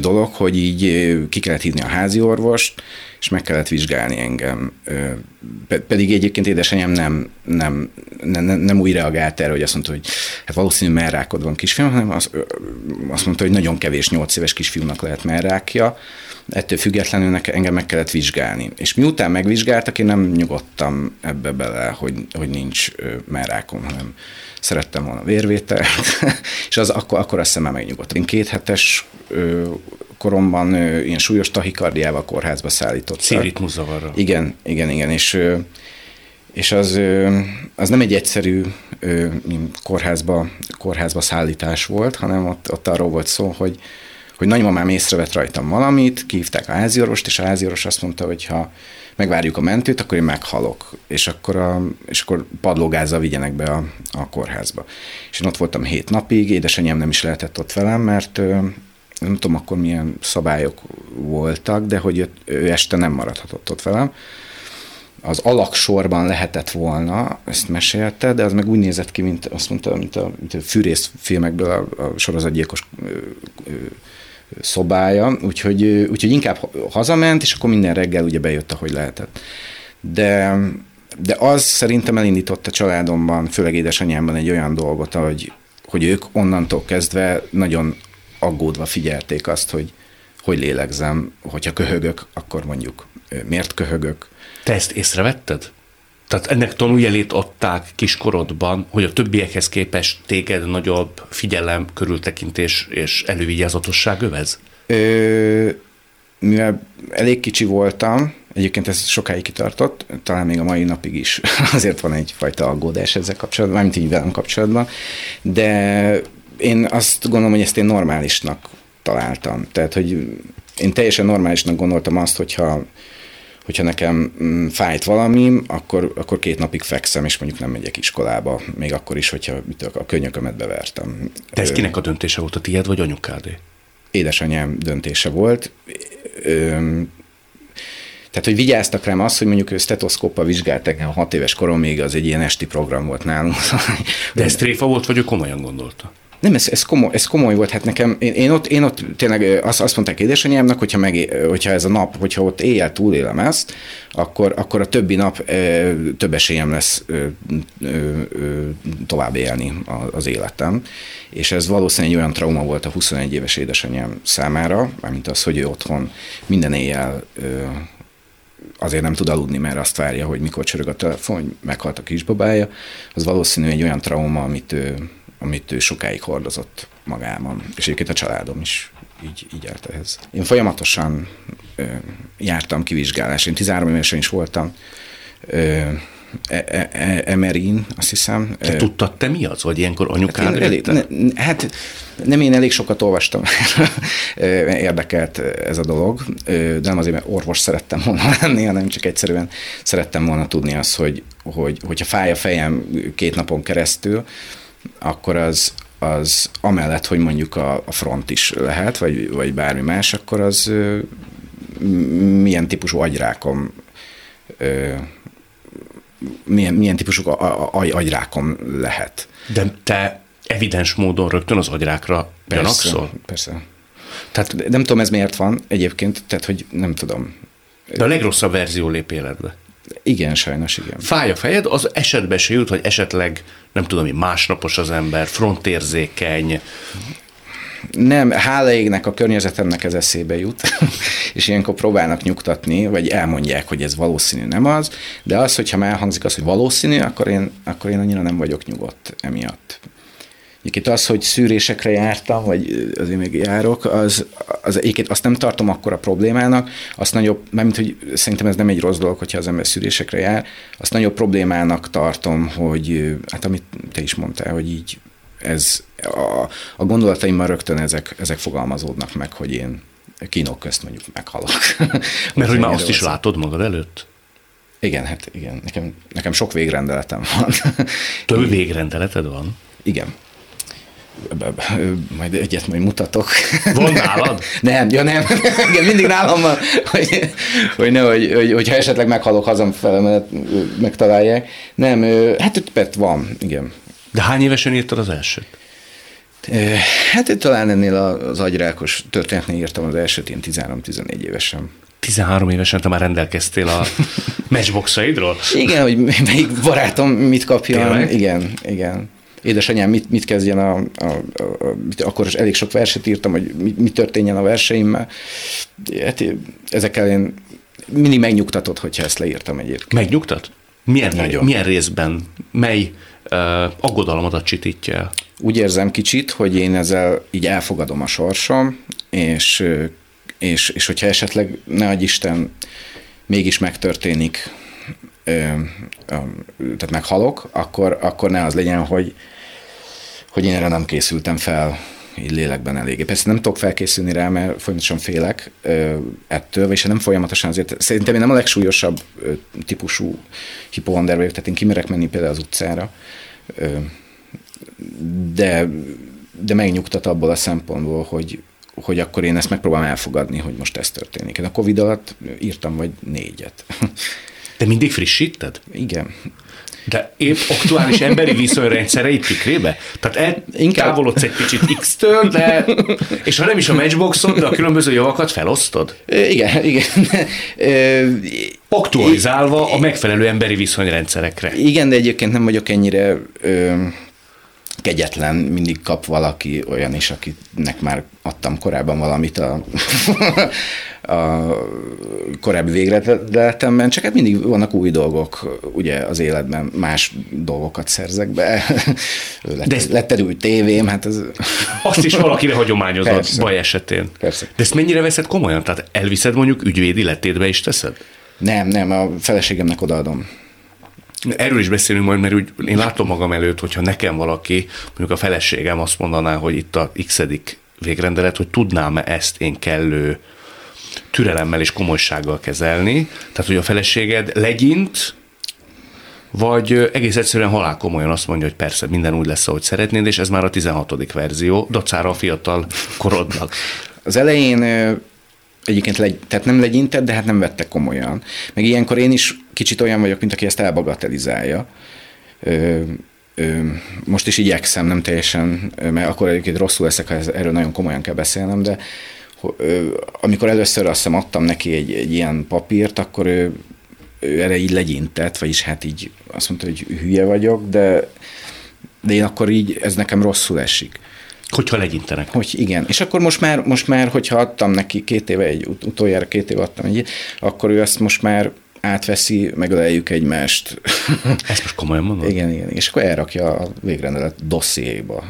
dolog, hogy így ki kellett hívni a házi orvost, és meg kellett vizsgálni engem. Pedig egyébként édesanyám nem, nem, nem, nem úgy reagált erre, hogy azt mondta, hogy hát valószínű merrákod van kisfiam, hanem azt, azt mondta, hogy nagyon kevés nyolc éves kisfiúnak lehet merrákja, ettől függetlenül nekem, engem meg kellett vizsgálni. És miután megvizsgáltak, én nem nyugodtam ebbe bele, hogy, hogy nincs merrákom, hanem szerettem volna vérvételt, és az akkor, akkor azt hiszem már megnyugodtam. Én két hetes ö, koromban ilyen súlyos tahikardiával kórházba szállítottak. Szívritmuszavarra. Igen, igen, igen, és és az, az nem egy egyszerű kórházba, kórházba szállítás volt, hanem ott, ott arról volt szó, hogy, hogy nagymamám észrevett rajtam valamit, kívták a háziorvost, és a háziorvos azt mondta, hogy ha megvárjuk a mentőt, akkor én meghalok, és akkor, a, és akkor padlógázzal vigyenek be a, a kórházba. És én ott voltam hét napig, édesanyám nem is lehetett ott velem, mert nem tudom akkor milyen szabályok voltak, de hogy ő, este nem maradhatott ott velem. Az alaksorban lehetett volna, ezt mesélte, de az meg úgy nézett ki, mint azt mondta, mint a, mint a fűrész filmekből a, a sorozatgyilkos szobája, úgyhogy, úgyhogy inkább hazament, és akkor minden reggel ugye bejött, ahogy lehetett. de, de az szerintem elindított a családomban, főleg édesanyámban egy olyan dolgot, hogy, hogy ők onnantól kezdve nagyon aggódva figyelték azt, hogy hogy lélegzem, hogyha köhögök, akkor mondjuk miért köhögök. Te ezt észrevetted? Tehát ennek tanuljelét adták kiskorodban, hogy a többiekhez képest téged nagyobb figyelem, körültekintés és elővigyázatosság övez? Ö, mivel elég kicsi voltam, egyébként ez sokáig kitartott, talán még a mai napig is azért van egyfajta aggódás ezzel kapcsolatban, mármint így velem kapcsolatban, de én azt gondolom, hogy ezt én normálisnak találtam. Tehát, hogy én teljesen normálisnak gondoltam azt, hogyha hogyha nekem mm, fájt valami, akkor, akkor két napig fekszem, és mondjuk nem megyek iskolába, még akkor is, hogyha a könyökömet bevertem. De ez kinek a döntése volt, a tiéd vagy anyukádé? Édesanyám döntése volt. Tehát, hogy vigyáztak rám azt, hogy mondjuk stetoszkóppal vizsgáltak, a hat éves korom még az egy ilyen esti program volt nálunk. De ez tréfa volt, vagy ő komolyan gondolta? Nem, ez, ez, komoly, ez komoly volt, hát nekem, én, én, ott, én ott tényleg azt, azt mondták édesanyámnak, hogyha, meg, hogyha ez a nap, hogyha ott éjjel túlélem ezt, akkor, akkor a többi nap e, több esélyem lesz e, e, tovább élni az életem. És ez valószínűleg egy olyan trauma volt a 21 éves édesanyám számára, mármint az, hogy ő otthon minden éjjel e, azért nem tud aludni, mert azt várja, hogy mikor csörög a telefon, hogy meghalt a kisbabája, az valószínű egy olyan trauma, amit ő, amit ő sokáig hordozott magában, és egyébként a családom is így, így állt ehhez. Én folyamatosan ö, jártam kivizsgálás, én 13 évesen is voltam ö, e, e, e, Emerin, azt hiszem. Te tudtad te mi az, vagy ilyenkor anyukád hát, elég, ne, Hát nem én elég sokat olvastam, érdekelt ez a dolog, de nem azért, mert orvos szerettem volna lenni, hanem csak egyszerűen szerettem volna tudni azt, hogy, hogy hogyha fáj a fejem két napon keresztül, akkor az, az amellett, hogy mondjuk a, a front is lehet, vagy, vagy bármi más, akkor az milyen típusú agyrákom milyen, milyen típusú agyrákom lehet. De te evidens módon rögtön az agyrákra gyanakszol? Persze. Tehát nem tudom, ez miért van egyébként, tehát hogy nem tudom. De a legrosszabb verzió lép életbe. Igen, sajnos igen. Fáj a fejed, az esetbe se jut, hogy esetleg, nem tudom, hogy másnapos az ember, frontérzékeny. Nem, hála égnek a környezetemnek ez eszébe jut, és ilyenkor próbálnak nyugtatni, vagy elmondják, hogy ez valószínű nem az, de az, hogyha már elhangzik az, hogy valószínű, akkor én, akkor én annyira nem vagyok nyugodt emiatt. Egyébként az, hogy szűrésekre jártam, vagy azért még járok, az, az egyébként azt nem tartom akkor a problémának, azt nagyobb, mert hogy szerintem ez nem egy rossz dolog, hogyha az ember szűrésekre jár, azt nagyobb problémának tartom, hogy hát amit te is mondtál, hogy így ez a, a gondolataimmal rögtön ezek, ezek fogalmazódnak meg, hogy én kínok közt mondjuk meghalok. Mert hogy már azt is látod magad előtt? Igen, hát igen. Nekem, nekem sok végrendeletem van. Több végrendeleted van? Igen majd egyet majd mutatok. Van nálad? nem, ja nem, igen, mindig nálam van, hogy, hogy, ne, hogy, hogy, hogyha esetleg meghalok hazamfele, mert megtalálják. Nem, hát öt perc van, igen. De hány évesen írtad az elsőt? Hát talán ennél az agyrákos történetnél írtam az elsőt, én 13-14 évesen. 13 évesen te már rendelkeztél a matchboxaidról? Igen, hogy melyik barátom mit kapjon. Tényleg? Igen, igen édesanyám mit, mit kezdjen, a, a, a, a, akkor is elég sok verset írtam, hogy mi, mi történjen a verseimmel. Hát ezekkel én mindig megnyugtatott, hogyha ezt leírtam egyébként. Megnyugtat? Milyen, Nagyon. milyen részben, mely uh, aggodalmadat csitítja el? Úgy érzem kicsit, hogy én ezzel így elfogadom a sorsom, és, és, és hogyha esetleg, ne adj Isten, mégis megtörténik, tehát meghalok, akkor, akkor ne az legyen, hogy, hogy én erre nem készültem fel így lélekben eléggé. Persze nem tudok felkészülni rá, mert folyamatosan félek ö, ettől, és nem folyamatosan azért, szerintem én nem a legsúlyosabb ö, típusú hipohonder vagyok, tehát én kimerek menni például az utcára, ö, de, de megnyugtat abból a szempontból, hogy, hogy akkor én ezt megpróbálom elfogadni, hogy most ez történik. Én a Covid alatt írtam vagy négyet. Te mindig frissíted? Igen. De épp aktuális emberi viszonyrendszereit tükrébe? Tehát el, Inkább... távolodsz egy kicsit X-től, de, és ha nem is a matchboxot, de a különböző javakat felosztod? Igen, igen. Aktualizálva a megfelelő emberi viszonyrendszerekre. Igen, de egyébként nem vagyok ennyire kegyetlen, mindig kap valaki olyan is, akinek már adtam korábban valamit a, a korábbi végletemben, csak hát mindig vannak új dolgok, ugye az életben más dolgokat szerzek be. lett, De lett új tévém, hát ez... Azt is valakire hagyományozott Persze. baj esetén. Persze. De ezt mennyire veszed komolyan? Tehát elviszed mondjuk ügyvédi lettétbe is teszed? Nem, nem, a feleségemnek odaadom. Erről is beszélünk majd, mert úgy én látom magam előtt, hogyha nekem valaki, mondjuk a feleségem azt mondaná, hogy itt a x végrendelet, hogy tudnám-e ezt én kellő türelemmel és komolysággal kezelni. Tehát, hogy a feleséged legyint, vagy egész egyszerűen halál komolyan azt mondja, hogy persze minden úgy lesz, ahogy szeretnéd, és ez már a 16. verzió, dacára a fiatal korodnak. Az elején egyébként legy, tehát nem legyintett, de hát nem vette komolyan. Meg ilyenkor én is kicsit olyan vagyok, mint aki ezt elbagatelizálja. Ö, ö, most is igyekszem, nem teljesen, mert akkor egyébként rosszul leszek, ha erről nagyon komolyan kell beszélnem, de amikor először azt hiszem adtam neki egy, egy ilyen papírt, akkor ő, ő erre így legyintett, vagyis hát így azt mondta, hogy hülye vagyok, de, de én akkor így, ez nekem rosszul esik. Hogyha legyintenek. Hogy igen. És akkor most már, most már, hogyha adtam neki két éve, egy utoljára két éve adtam egy, akkor ő ezt most már átveszi, megöleljük egymást. Ezt most komolyan mondod? Igen, igen. És akkor elrakja a végrendelet dossziéba.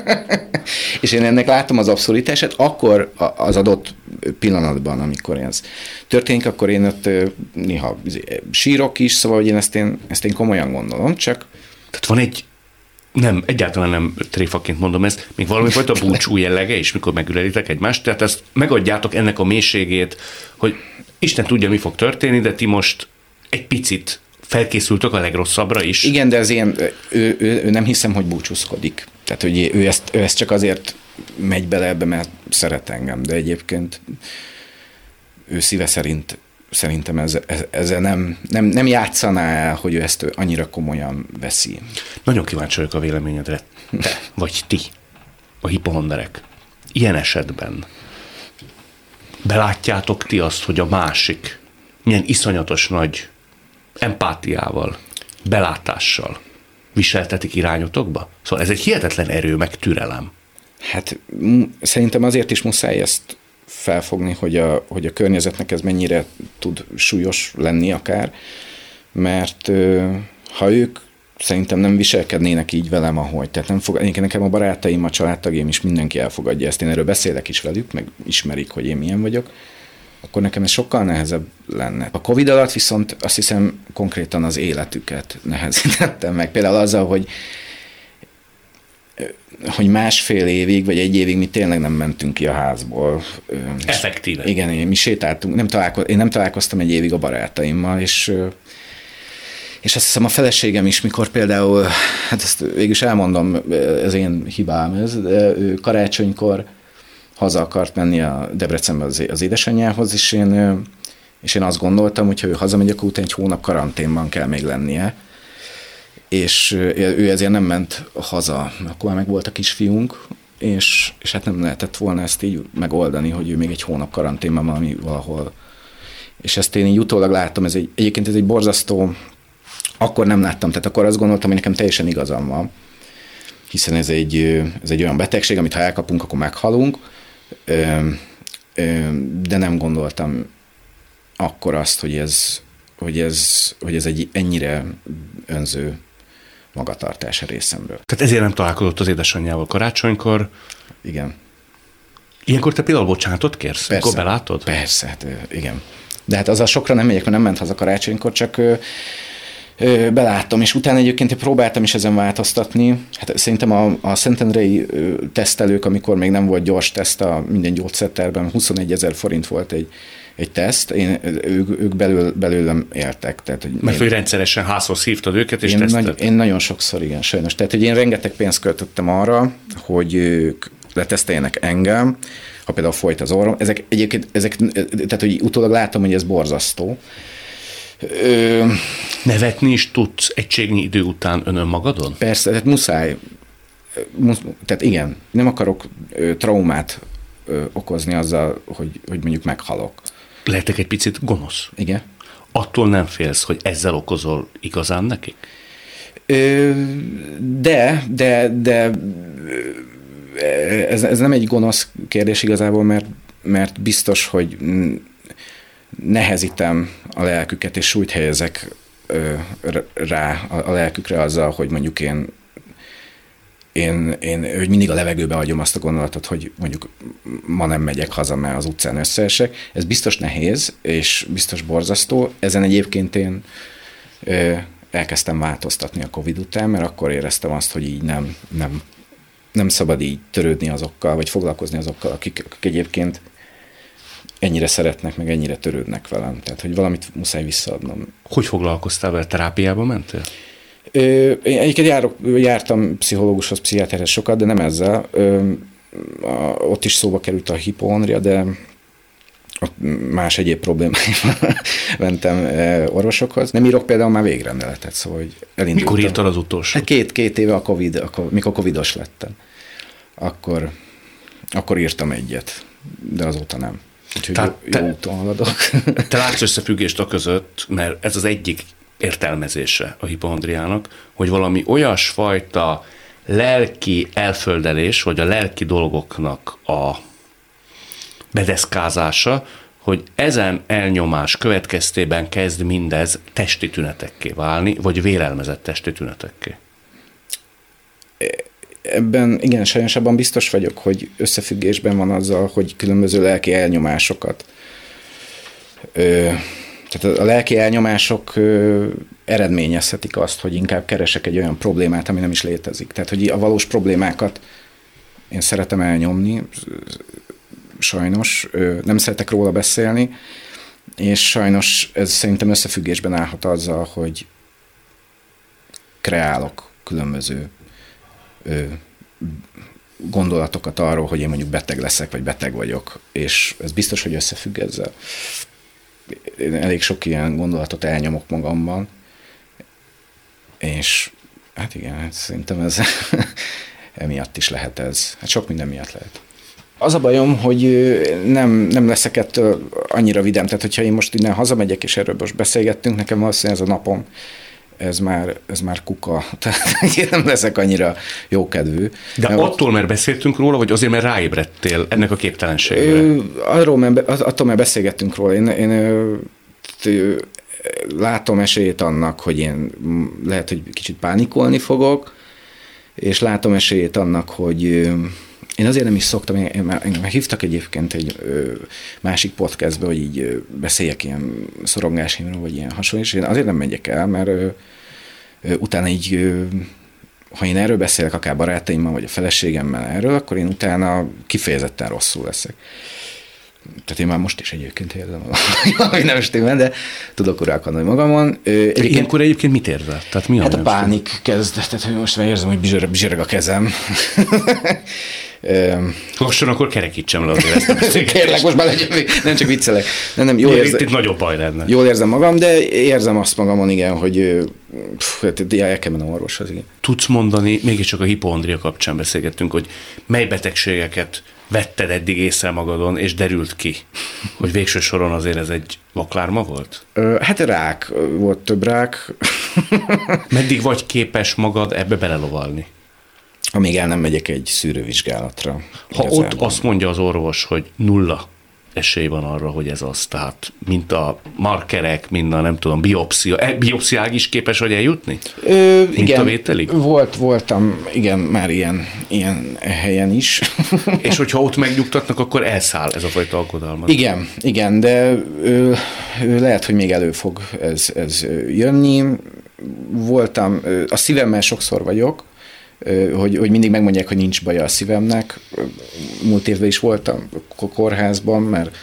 és én ennek látom az abszolítását, akkor az adott pillanatban, amikor ez történik, akkor én ott néha sírok is, szóval hogy én ezt én, ezt én komolyan gondolom, csak tehát van egy nem, egyáltalán nem tréfaként mondom ezt, még valami fajta búcsú jellege is, mikor megülelitek egymást, tehát ezt megadjátok ennek a mélységét, hogy Isten tudja, mi fog történni, de ti most egy picit felkészültök a legrosszabbra is. Igen, de az ilyen, ő, ő, ő nem hiszem, hogy búcsúzkodik. Tehát, hogy ő ezt, ő ezt csak azért megy bele ebbe, mert szeret engem, de egyébként ő szíve szerint szerintem ez, ez, ezzel nem, nem, nem játszaná el, hogy ő ezt annyira komolyan veszi. Nagyon kíváncsi vagyok a véleményedre. Te, vagy ti, a hipohonderek. Ilyen esetben belátjátok ti azt, hogy a másik milyen iszonyatos nagy empátiával, belátással viseltetik irányotokba? Szóval ez egy hihetetlen erő, meg türelem. Hát szerintem azért is muszáj ezt felfogni, hogy a, hogy a környezetnek ez mennyire tud súlyos lenni akár, mert ha ők szerintem nem viselkednének így velem, ahogy. Tehát nem fog, én nekem a barátaim, a családtagjaim is mindenki elfogadja ezt. Én erről beszélek is velük, meg ismerik, hogy én milyen vagyok akkor nekem ez sokkal nehezebb lenne. A Covid alatt viszont azt hiszem konkrétan az életüket nehezítettem meg. Például azzal, hogy hogy másfél évig, vagy egy évig mi tényleg nem mentünk ki a házból. Effektíve. Igen, mi sétáltunk, nem találko- én nem találkoztam egy évig a barátaimmal, és és azt hiszem a feleségem is, mikor például, hát ezt végülis elmondom, ez én hibám ez, de ő karácsonykor haza akart menni a Debrecenbe az, az édesanyjához, és én, és én azt gondoltam, hogy ha ő hazamegy, akkor utána egy hónap karanténban kell még lennie és ő ezért nem ment haza. Akkor már meg volt a kisfiunk, és, és hát nem lehetett volna ezt így megoldani, hogy ő még egy hónap karanténban valami valahol. És ezt én így utólag láttam, ez egy, egyébként ez egy borzasztó, akkor nem láttam, tehát akkor azt gondoltam, hogy nekem teljesen igazam van, hiszen ez egy, ez egy olyan betegség, amit ha elkapunk, akkor meghalunk, de nem gondoltam akkor azt, hogy ez, hogy ez, hogy ez egy ennyire önző magatartása részemről. Tehát ezért nem találkozott az édesanyjával karácsonykor. Igen. Ilyenkor te például bocsánatot kérsz, Persze. akkor belátod? Persze, hát igen. De hát az a sokra nem megyek, mert nem ment haza karácsonykor, csak ö, ö, beláttam, és utána egyébként próbáltam is ezen változtatni. Hát szerintem a, a Szentendrei tesztelők, amikor még nem volt gyors teszt a minden gyógyszerterben, 21 ezer forint volt egy egy teszt, én, ők, ők belül, belőlem éltek. Tehát, hogy Mert én, hogy rendszeresen házhoz hívtad őket, és én, nagy, én nagyon sokszor, igen, sajnos. Tehát, hogy én rengeteg pénzt költöttem arra, hogy ők leteszteljenek engem, ha például folyt az orrom. Ezek egyébként, ezek, tehát, hogy utólag látom, hogy ez borzasztó. Ö, Nevetni is tudsz egységnyi idő után önön magadon? Persze, tehát muszáj. Musz, tehát igen, nem akarok ö, traumát ö, okozni azzal, hogy, hogy mondjuk meghalok. Lehetek egy picit gonosz? Igen. Attól nem félsz, hogy ezzel okozol igazán nekik? Ö, de, de, de ez, ez nem egy gonosz kérdés igazából, mert, mert biztos, hogy nehezítem a lelküket, és súlyt helyezek rá a lelkükre azzal, hogy mondjuk én én, én hogy mindig a levegőbe hagyom azt a gondolatot, hogy mondjuk ma nem megyek haza, mert az utcán összeesek. Ez biztos nehéz, és biztos borzasztó. Ezen egyébként én ö, elkezdtem változtatni a Covid után, mert akkor éreztem azt, hogy így nem, nem, nem szabad így törődni azokkal, vagy foglalkozni azokkal, akik, akik egyébként ennyire szeretnek, meg ennyire törődnek velem. Tehát, hogy valamit muszáj visszaadnom. Hogy foglalkoztál vele? Terápiába mentél? Ö, én egyébként járok, jártam pszichológushoz, pszichiáterhez sokat, de nem ezzel. Ö, a, ott is szóba került a hipohondria, de ott más egyéb problémáimmal mentem orvosokhoz. Nem írok például már végrendeletet, szóval hogy elindultam. Mikor írtad az utolsó? Hát két, két éve a COVID, akkor, mikor covidos lettem. Akkor, akkor írtam egyet, de azóta nem. Úgyhogy Tehát jó, jó úton haladok. Te látsz összefüggést a között, mert ez az egyik értelmezése a hipohondriának, hogy valami olyasfajta lelki elföldelés, vagy a lelki dolgoknak a bedeszkázása, hogy ezen elnyomás következtében kezd mindez testi tünetekké válni, vagy vélelmezett testi tünetekké. Ebben igen, sajnos abban biztos vagyok, hogy összefüggésben van azzal, hogy különböző lelki elnyomásokat ö, tehát a lelki elnyomások eredményezhetik azt, hogy inkább keresek egy olyan problémát, ami nem is létezik. Tehát, hogy a valós problémákat én szeretem elnyomni, sajnos, nem szeretek róla beszélni, és sajnos ez szerintem összefüggésben állhat azzal, hogy kreálok különböző gondolatokat arról, hogy én mondjuk beteg leszek, vagy beteg vagyok, és ez biztos, hogy összefügg ezzel én elég sok ilyen gondolatot elnyomok magamban, és hát igen, hát szerintem ez emiatt is lehet ez. Hát sok minden miatt lehet. Az a bajom, hogy nem, nem leszek ettől annyira vidám, tehát hogyha én most innen hazamegyek, és erről most beszélgettünk, nekem valószínűleg ez a napom ez már, ez már kuka. Tehát én nem leszek annyira jókedvű. De mert attól, mert beszéltünk róla, vagy azért, mert ráébredtél ennek a képtelenségre? Arról, mert, attól, mert beszélgettünk róla. Én, én látom esélyét annak, hogy én lehet, hogy kicsit pánikolni fogok, és látom esélyét annak, hogy én azért nem is szoktam, engem hívtak egyébként egy ö, másik podcastbe, hogy így ö, beszéljek ilyen szorongásimról, vagy ilyen hasonló, és én azért nem megyek el, mert ö, ö, utána így, ö, ha én erről beszélek, akár barátaimmal, vagy a feleségemmel erről, akkor én utána kifejezetten rosszul leszek. Tehát én már most is egyébként érzem valami nem stimmel, de tudok uralkodni magamon. Egyébként, Ilyenkor egyébként mit érzel? Tehát mi a hát a pánik kezd, tehát hogy most már érzem, hogy bizsereg a kezem. Lassan akkor kerekítsem le azért ezt. Kérlek, most már nem csak viccelek. Nem, nem, jól érzem, itt nagyobb baj lenne. Jól érzem magam, de érzem azt magamon, igen, hogy pff, hát el kell mennem orvoshoz, igen. Tudsz mondani, mégiscsak a hipohondria kapcsán beszélgettünk, hogy mely betegségeket vetted eddig észre magadon, és derült ki, hogy végső soron azért ez egy vaklárma volt? Ö, hát rák, volt több rák. Meddig vagy képes magad ebbe belelovalni? Amíg el nem megyek egy szűrővizsgálatra. Ha igazából. ott azt mondja az orvos, hogy nulla esély van arra, hogy ez az, tehát mint a markerek, mint a nem tudom, biopszia, e, biopsziág is képes, hogy eljutni? Ö, mint igen, a vételig? Volt, voltam, igen, már ilyen, ilyen helyen is. És hogyha ott megnyugtatnak, akkor elszáll ez a fajta alkodalmat. Igen, igen, de ö, ö, lehet, hogy még elő fog ez, ez jönni. Voltam, a szívemmel sokszor vagyok, hogy, hogy mindig megmondják, hogy nincs baja a szívemnek. Múlt évben is voltam a kórházban, mert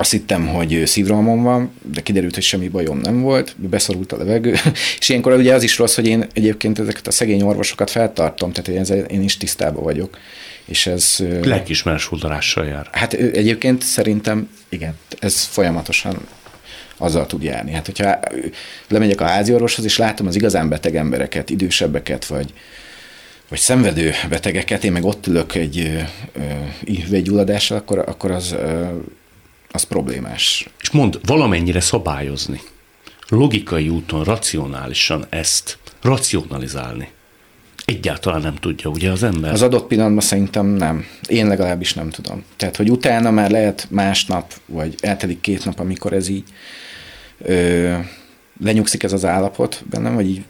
azt hittem, hogy szívrohamom van, de kiderült, hogy semmi bajom nem volt, beszorult a levegő, és ilyenkor ugye az is rossz, hogy én egyébként ezeket a szegény orvosokat feltartom, tehát én, én is tisztában vagyok. És ez... Lelkismeres huldarással jár. Hát egyébként szerintem, igen, ez folyamatosan azzal tud járni. Hát, hogyha lemegyek a házi orvoshoz, és látom az igazán beteg embereket, idősebbeket, vagy, vagy szenvedő betegeket, én meg ott ülök egy üvegyulladással, akkor, akkor az, az problémás. És mond, valamennyire szabályozni, logikai úton, racionálisan ezt racionalizálni. Egyáltalán nem tudja, ugye az ember? Az adott pillanatban szerintem nem. Én legalábbis nem tudom. Tehát, hogy utána már lehet másnap, vagy eltelik két nap, amikor ez így ö, lenyugszik ez az állapot bennem, vagy így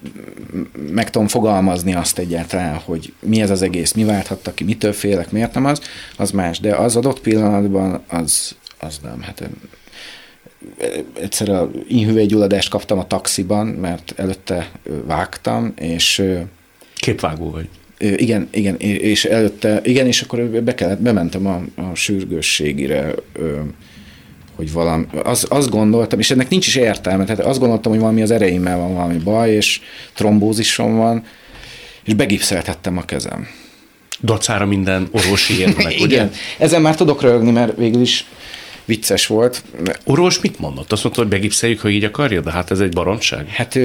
meg tudom fogalmazni azt egyáltalán, hogy mi ez az egész, mi válthatta ki, mitől félek, miért nem az, az más. De az adott pillanatban az, az nem. Hát egyszer a inhüvelygyulladást kaptam a taxiban, mert előtte vágtam, és Képvágó vagy. Igen, igen, és előtte, igen, és akkor be kellett, bementem a, a sürgősségire, hogy valami, az, azt gondoltam, és ennek nincs is értelme, tehát azt gondoltam, hogy valami az ereimmel van valami baj, és trombózisom van, és begipszeltettem a kezem. Dacára minden orvosi érvnek, ugye? Igen, ezen már tudok rögni, mert végül is vicces volt. Orvos mit mondott? Azt mondta, hogy begipszeljük, ha így akarja, de hát ez egy baromság. Hát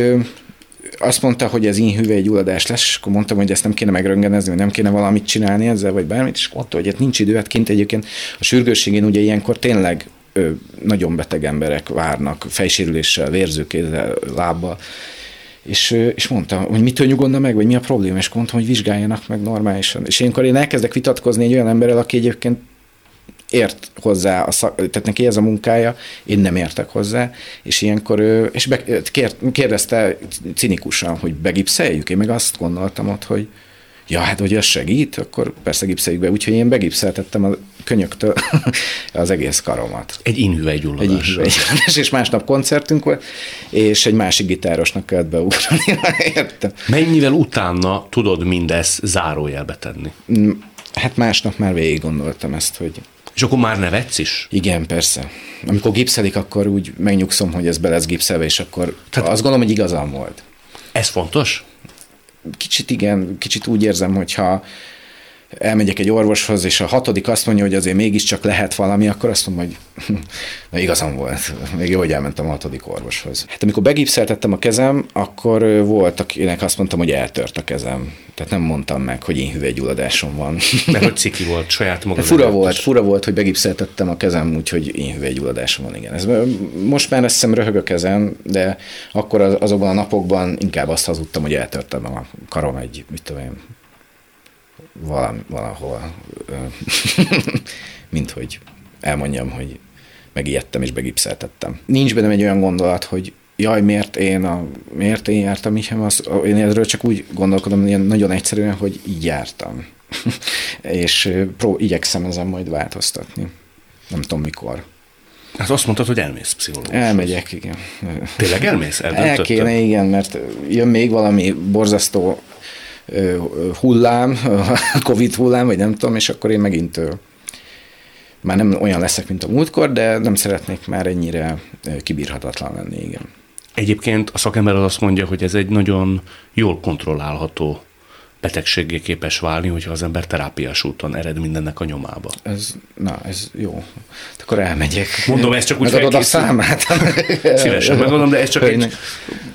azt mondta, hogy ez gyulladás lesz, és akkor mondtam, hogy ezt nem kéne megröngenezni, vagy nem kéne valamit csinálni ezzel, vagy bármit, és mondta, hogy hát nincs idő, hát kint egyébként a sürgősségén ugye ilyenkor tényleg nagyon beteg emberek várnak, fejsérüléssel, vérzőkézzel, lábbal, és, és mondta, hogy mitől nyugodna meg, vagy mi a probléma, és mondtam, hogy vizsgáljanak meg normálisan. És ilyenkor én elkezdek vitatkozni egy olyan emberrel, aki egyébként ért hozzá, a szak, tehát neki ez a munkája, én nem értek hozzá, és ilyenkor és be, kér, kérdezte cinikusan, hogy begipszeljük, én meg azt gondoltam ott, hogy ja, hát hogy ez segít, akkor persze gipszeljük be, úgyhogy én begipszeltettem a könyöktől az egész karomat. Egy inhüvelygyulladás. Egy inhüvelygyulladás, és másnap koncertünk volt, és egy másik gitárosnak kellett beugrani. Értem. Mennyivel utána tudod mindezt zárójelbe tenni? Mm, hát másnap már végig gondoltam ezt, hogy és akkor már nevetsz is? Igen, persze. Amikor gipszelik, akkor úgy megnyugszom, hogy ez be lesz gipszelve, és akkor Tehát azt gondolom, hogy igazam volt. Ez fontos? Kicsit igen, kicsit úgy érzem, hogyha elmegyek egy orvoshoz, és a hatodik azt mondja, hogy azért mégiscsak lehet valami, akkor azt mondom, hogy na igazam volt. Még jó, hogy elmentem a hatodik orvoshoz. Hát amikor begipszeltettem a kezem, akkor volt, akinek azt mondtam, hogy eltört a kezem. Tehát nem mondtam meg, hogy én hüvelygyulladásom van. Mert hogy ciki volt saját maga. Fura volt, fura volt, hogy begipszeltettem a kezem, úgyhogy én hüvelygyulladásom van, igen. Ez, most már azt hiszem röhög a kezem, de akkor az, azokban a napokban inkább azt hazudtam, hogy eltörtem a karom egy, mit tudom én, valami, valahol, mint hogy elmondjam, hogy megijedtem és begipszeltettem. Nincs bennem egy olyan gondolat, hogy jaj, miért én, a, miért én jártam így, az, én erről csak úgy gondolkodom, ilyen nagyon egyszerűen, hogy így jártam. és pró, igyekszem ezen majd változtatni. Nem tudom mikor. Hát azt mondtad, hogy elmész pszichológushoz. Elmegyek, igen. Tényleg elmész? El kéne, igen, mert jön még valami borzasztó hullám, Covid hullám, vagy nem tudom, és akkor én megint már nem olyan leszek, mint a múltkor, de nem szeretnék már ennyire kibírhatatlan lenni, igen. Egyébként a szakember az azt mondja, hogy ez egy nagyon jól kontrollálható betegségé képes válni, hogyha az ember terápiás úton ered mindennek a nyomába. Ez, na, ez jó. Akkor elmegyek. Mondom, ez csak úgy Megadod a számát? Szívesen megadom, de ez csak egy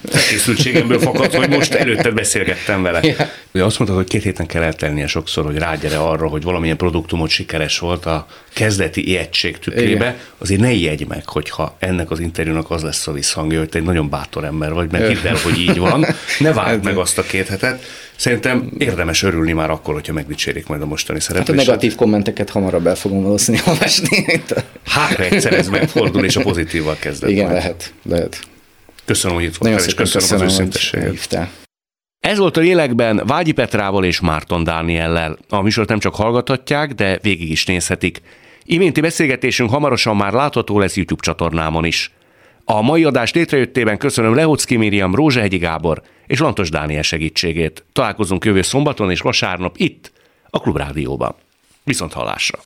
felkészültségemből fakad, hogy most előtte beszélgettem vele. Ja. Ugye azt mondtad, hogy két héten kell eltelnie sokszor, hogy rágyere arra, hogy valamilyen produktumot sikeres volt a kezdeti ijegység tükrébe. Igen. Azért ne ijedj meg, hogyha ennek az interjúnak az lesz a visszhangja, hogy te egy nagyon bátor ember vagy, mert hidd el, hogy így van. Ne várd hát meg azt a két hetet. Szerintem érdemes örülni már akkor, hogyha megdicsérik majd a mostani szereplést. Hát a negatív kommenteket hamarabb el fogom valószínűleg olvasni. Hát egyszer ez megfordul, és a pozitívval kezdett. Igen, majd. lehet, lehet. Köszönöm, hogy itt voltál, és köszönöm, köszönöm az őszintességet. Ez volt a lélekben Vágyi Petrával és Márton Dániellel. A műsort nem csak hallgathatják, de végig is nézhetik. Iménti beszélgetésünk hamarosan már látható lesz YouTube csatornámon is. A mai adás létrejöttében köszönöm Lehocki Miriam, Rózsehegyi Gábor és Lantos Dániel segítségét. Találkozunk jövő szombaton és vasárnap itt, a Klubrádióban. Viszont hallásra!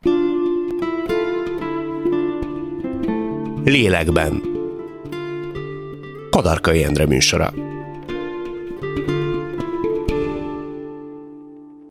Lélekben Kadarkai Endre műsora.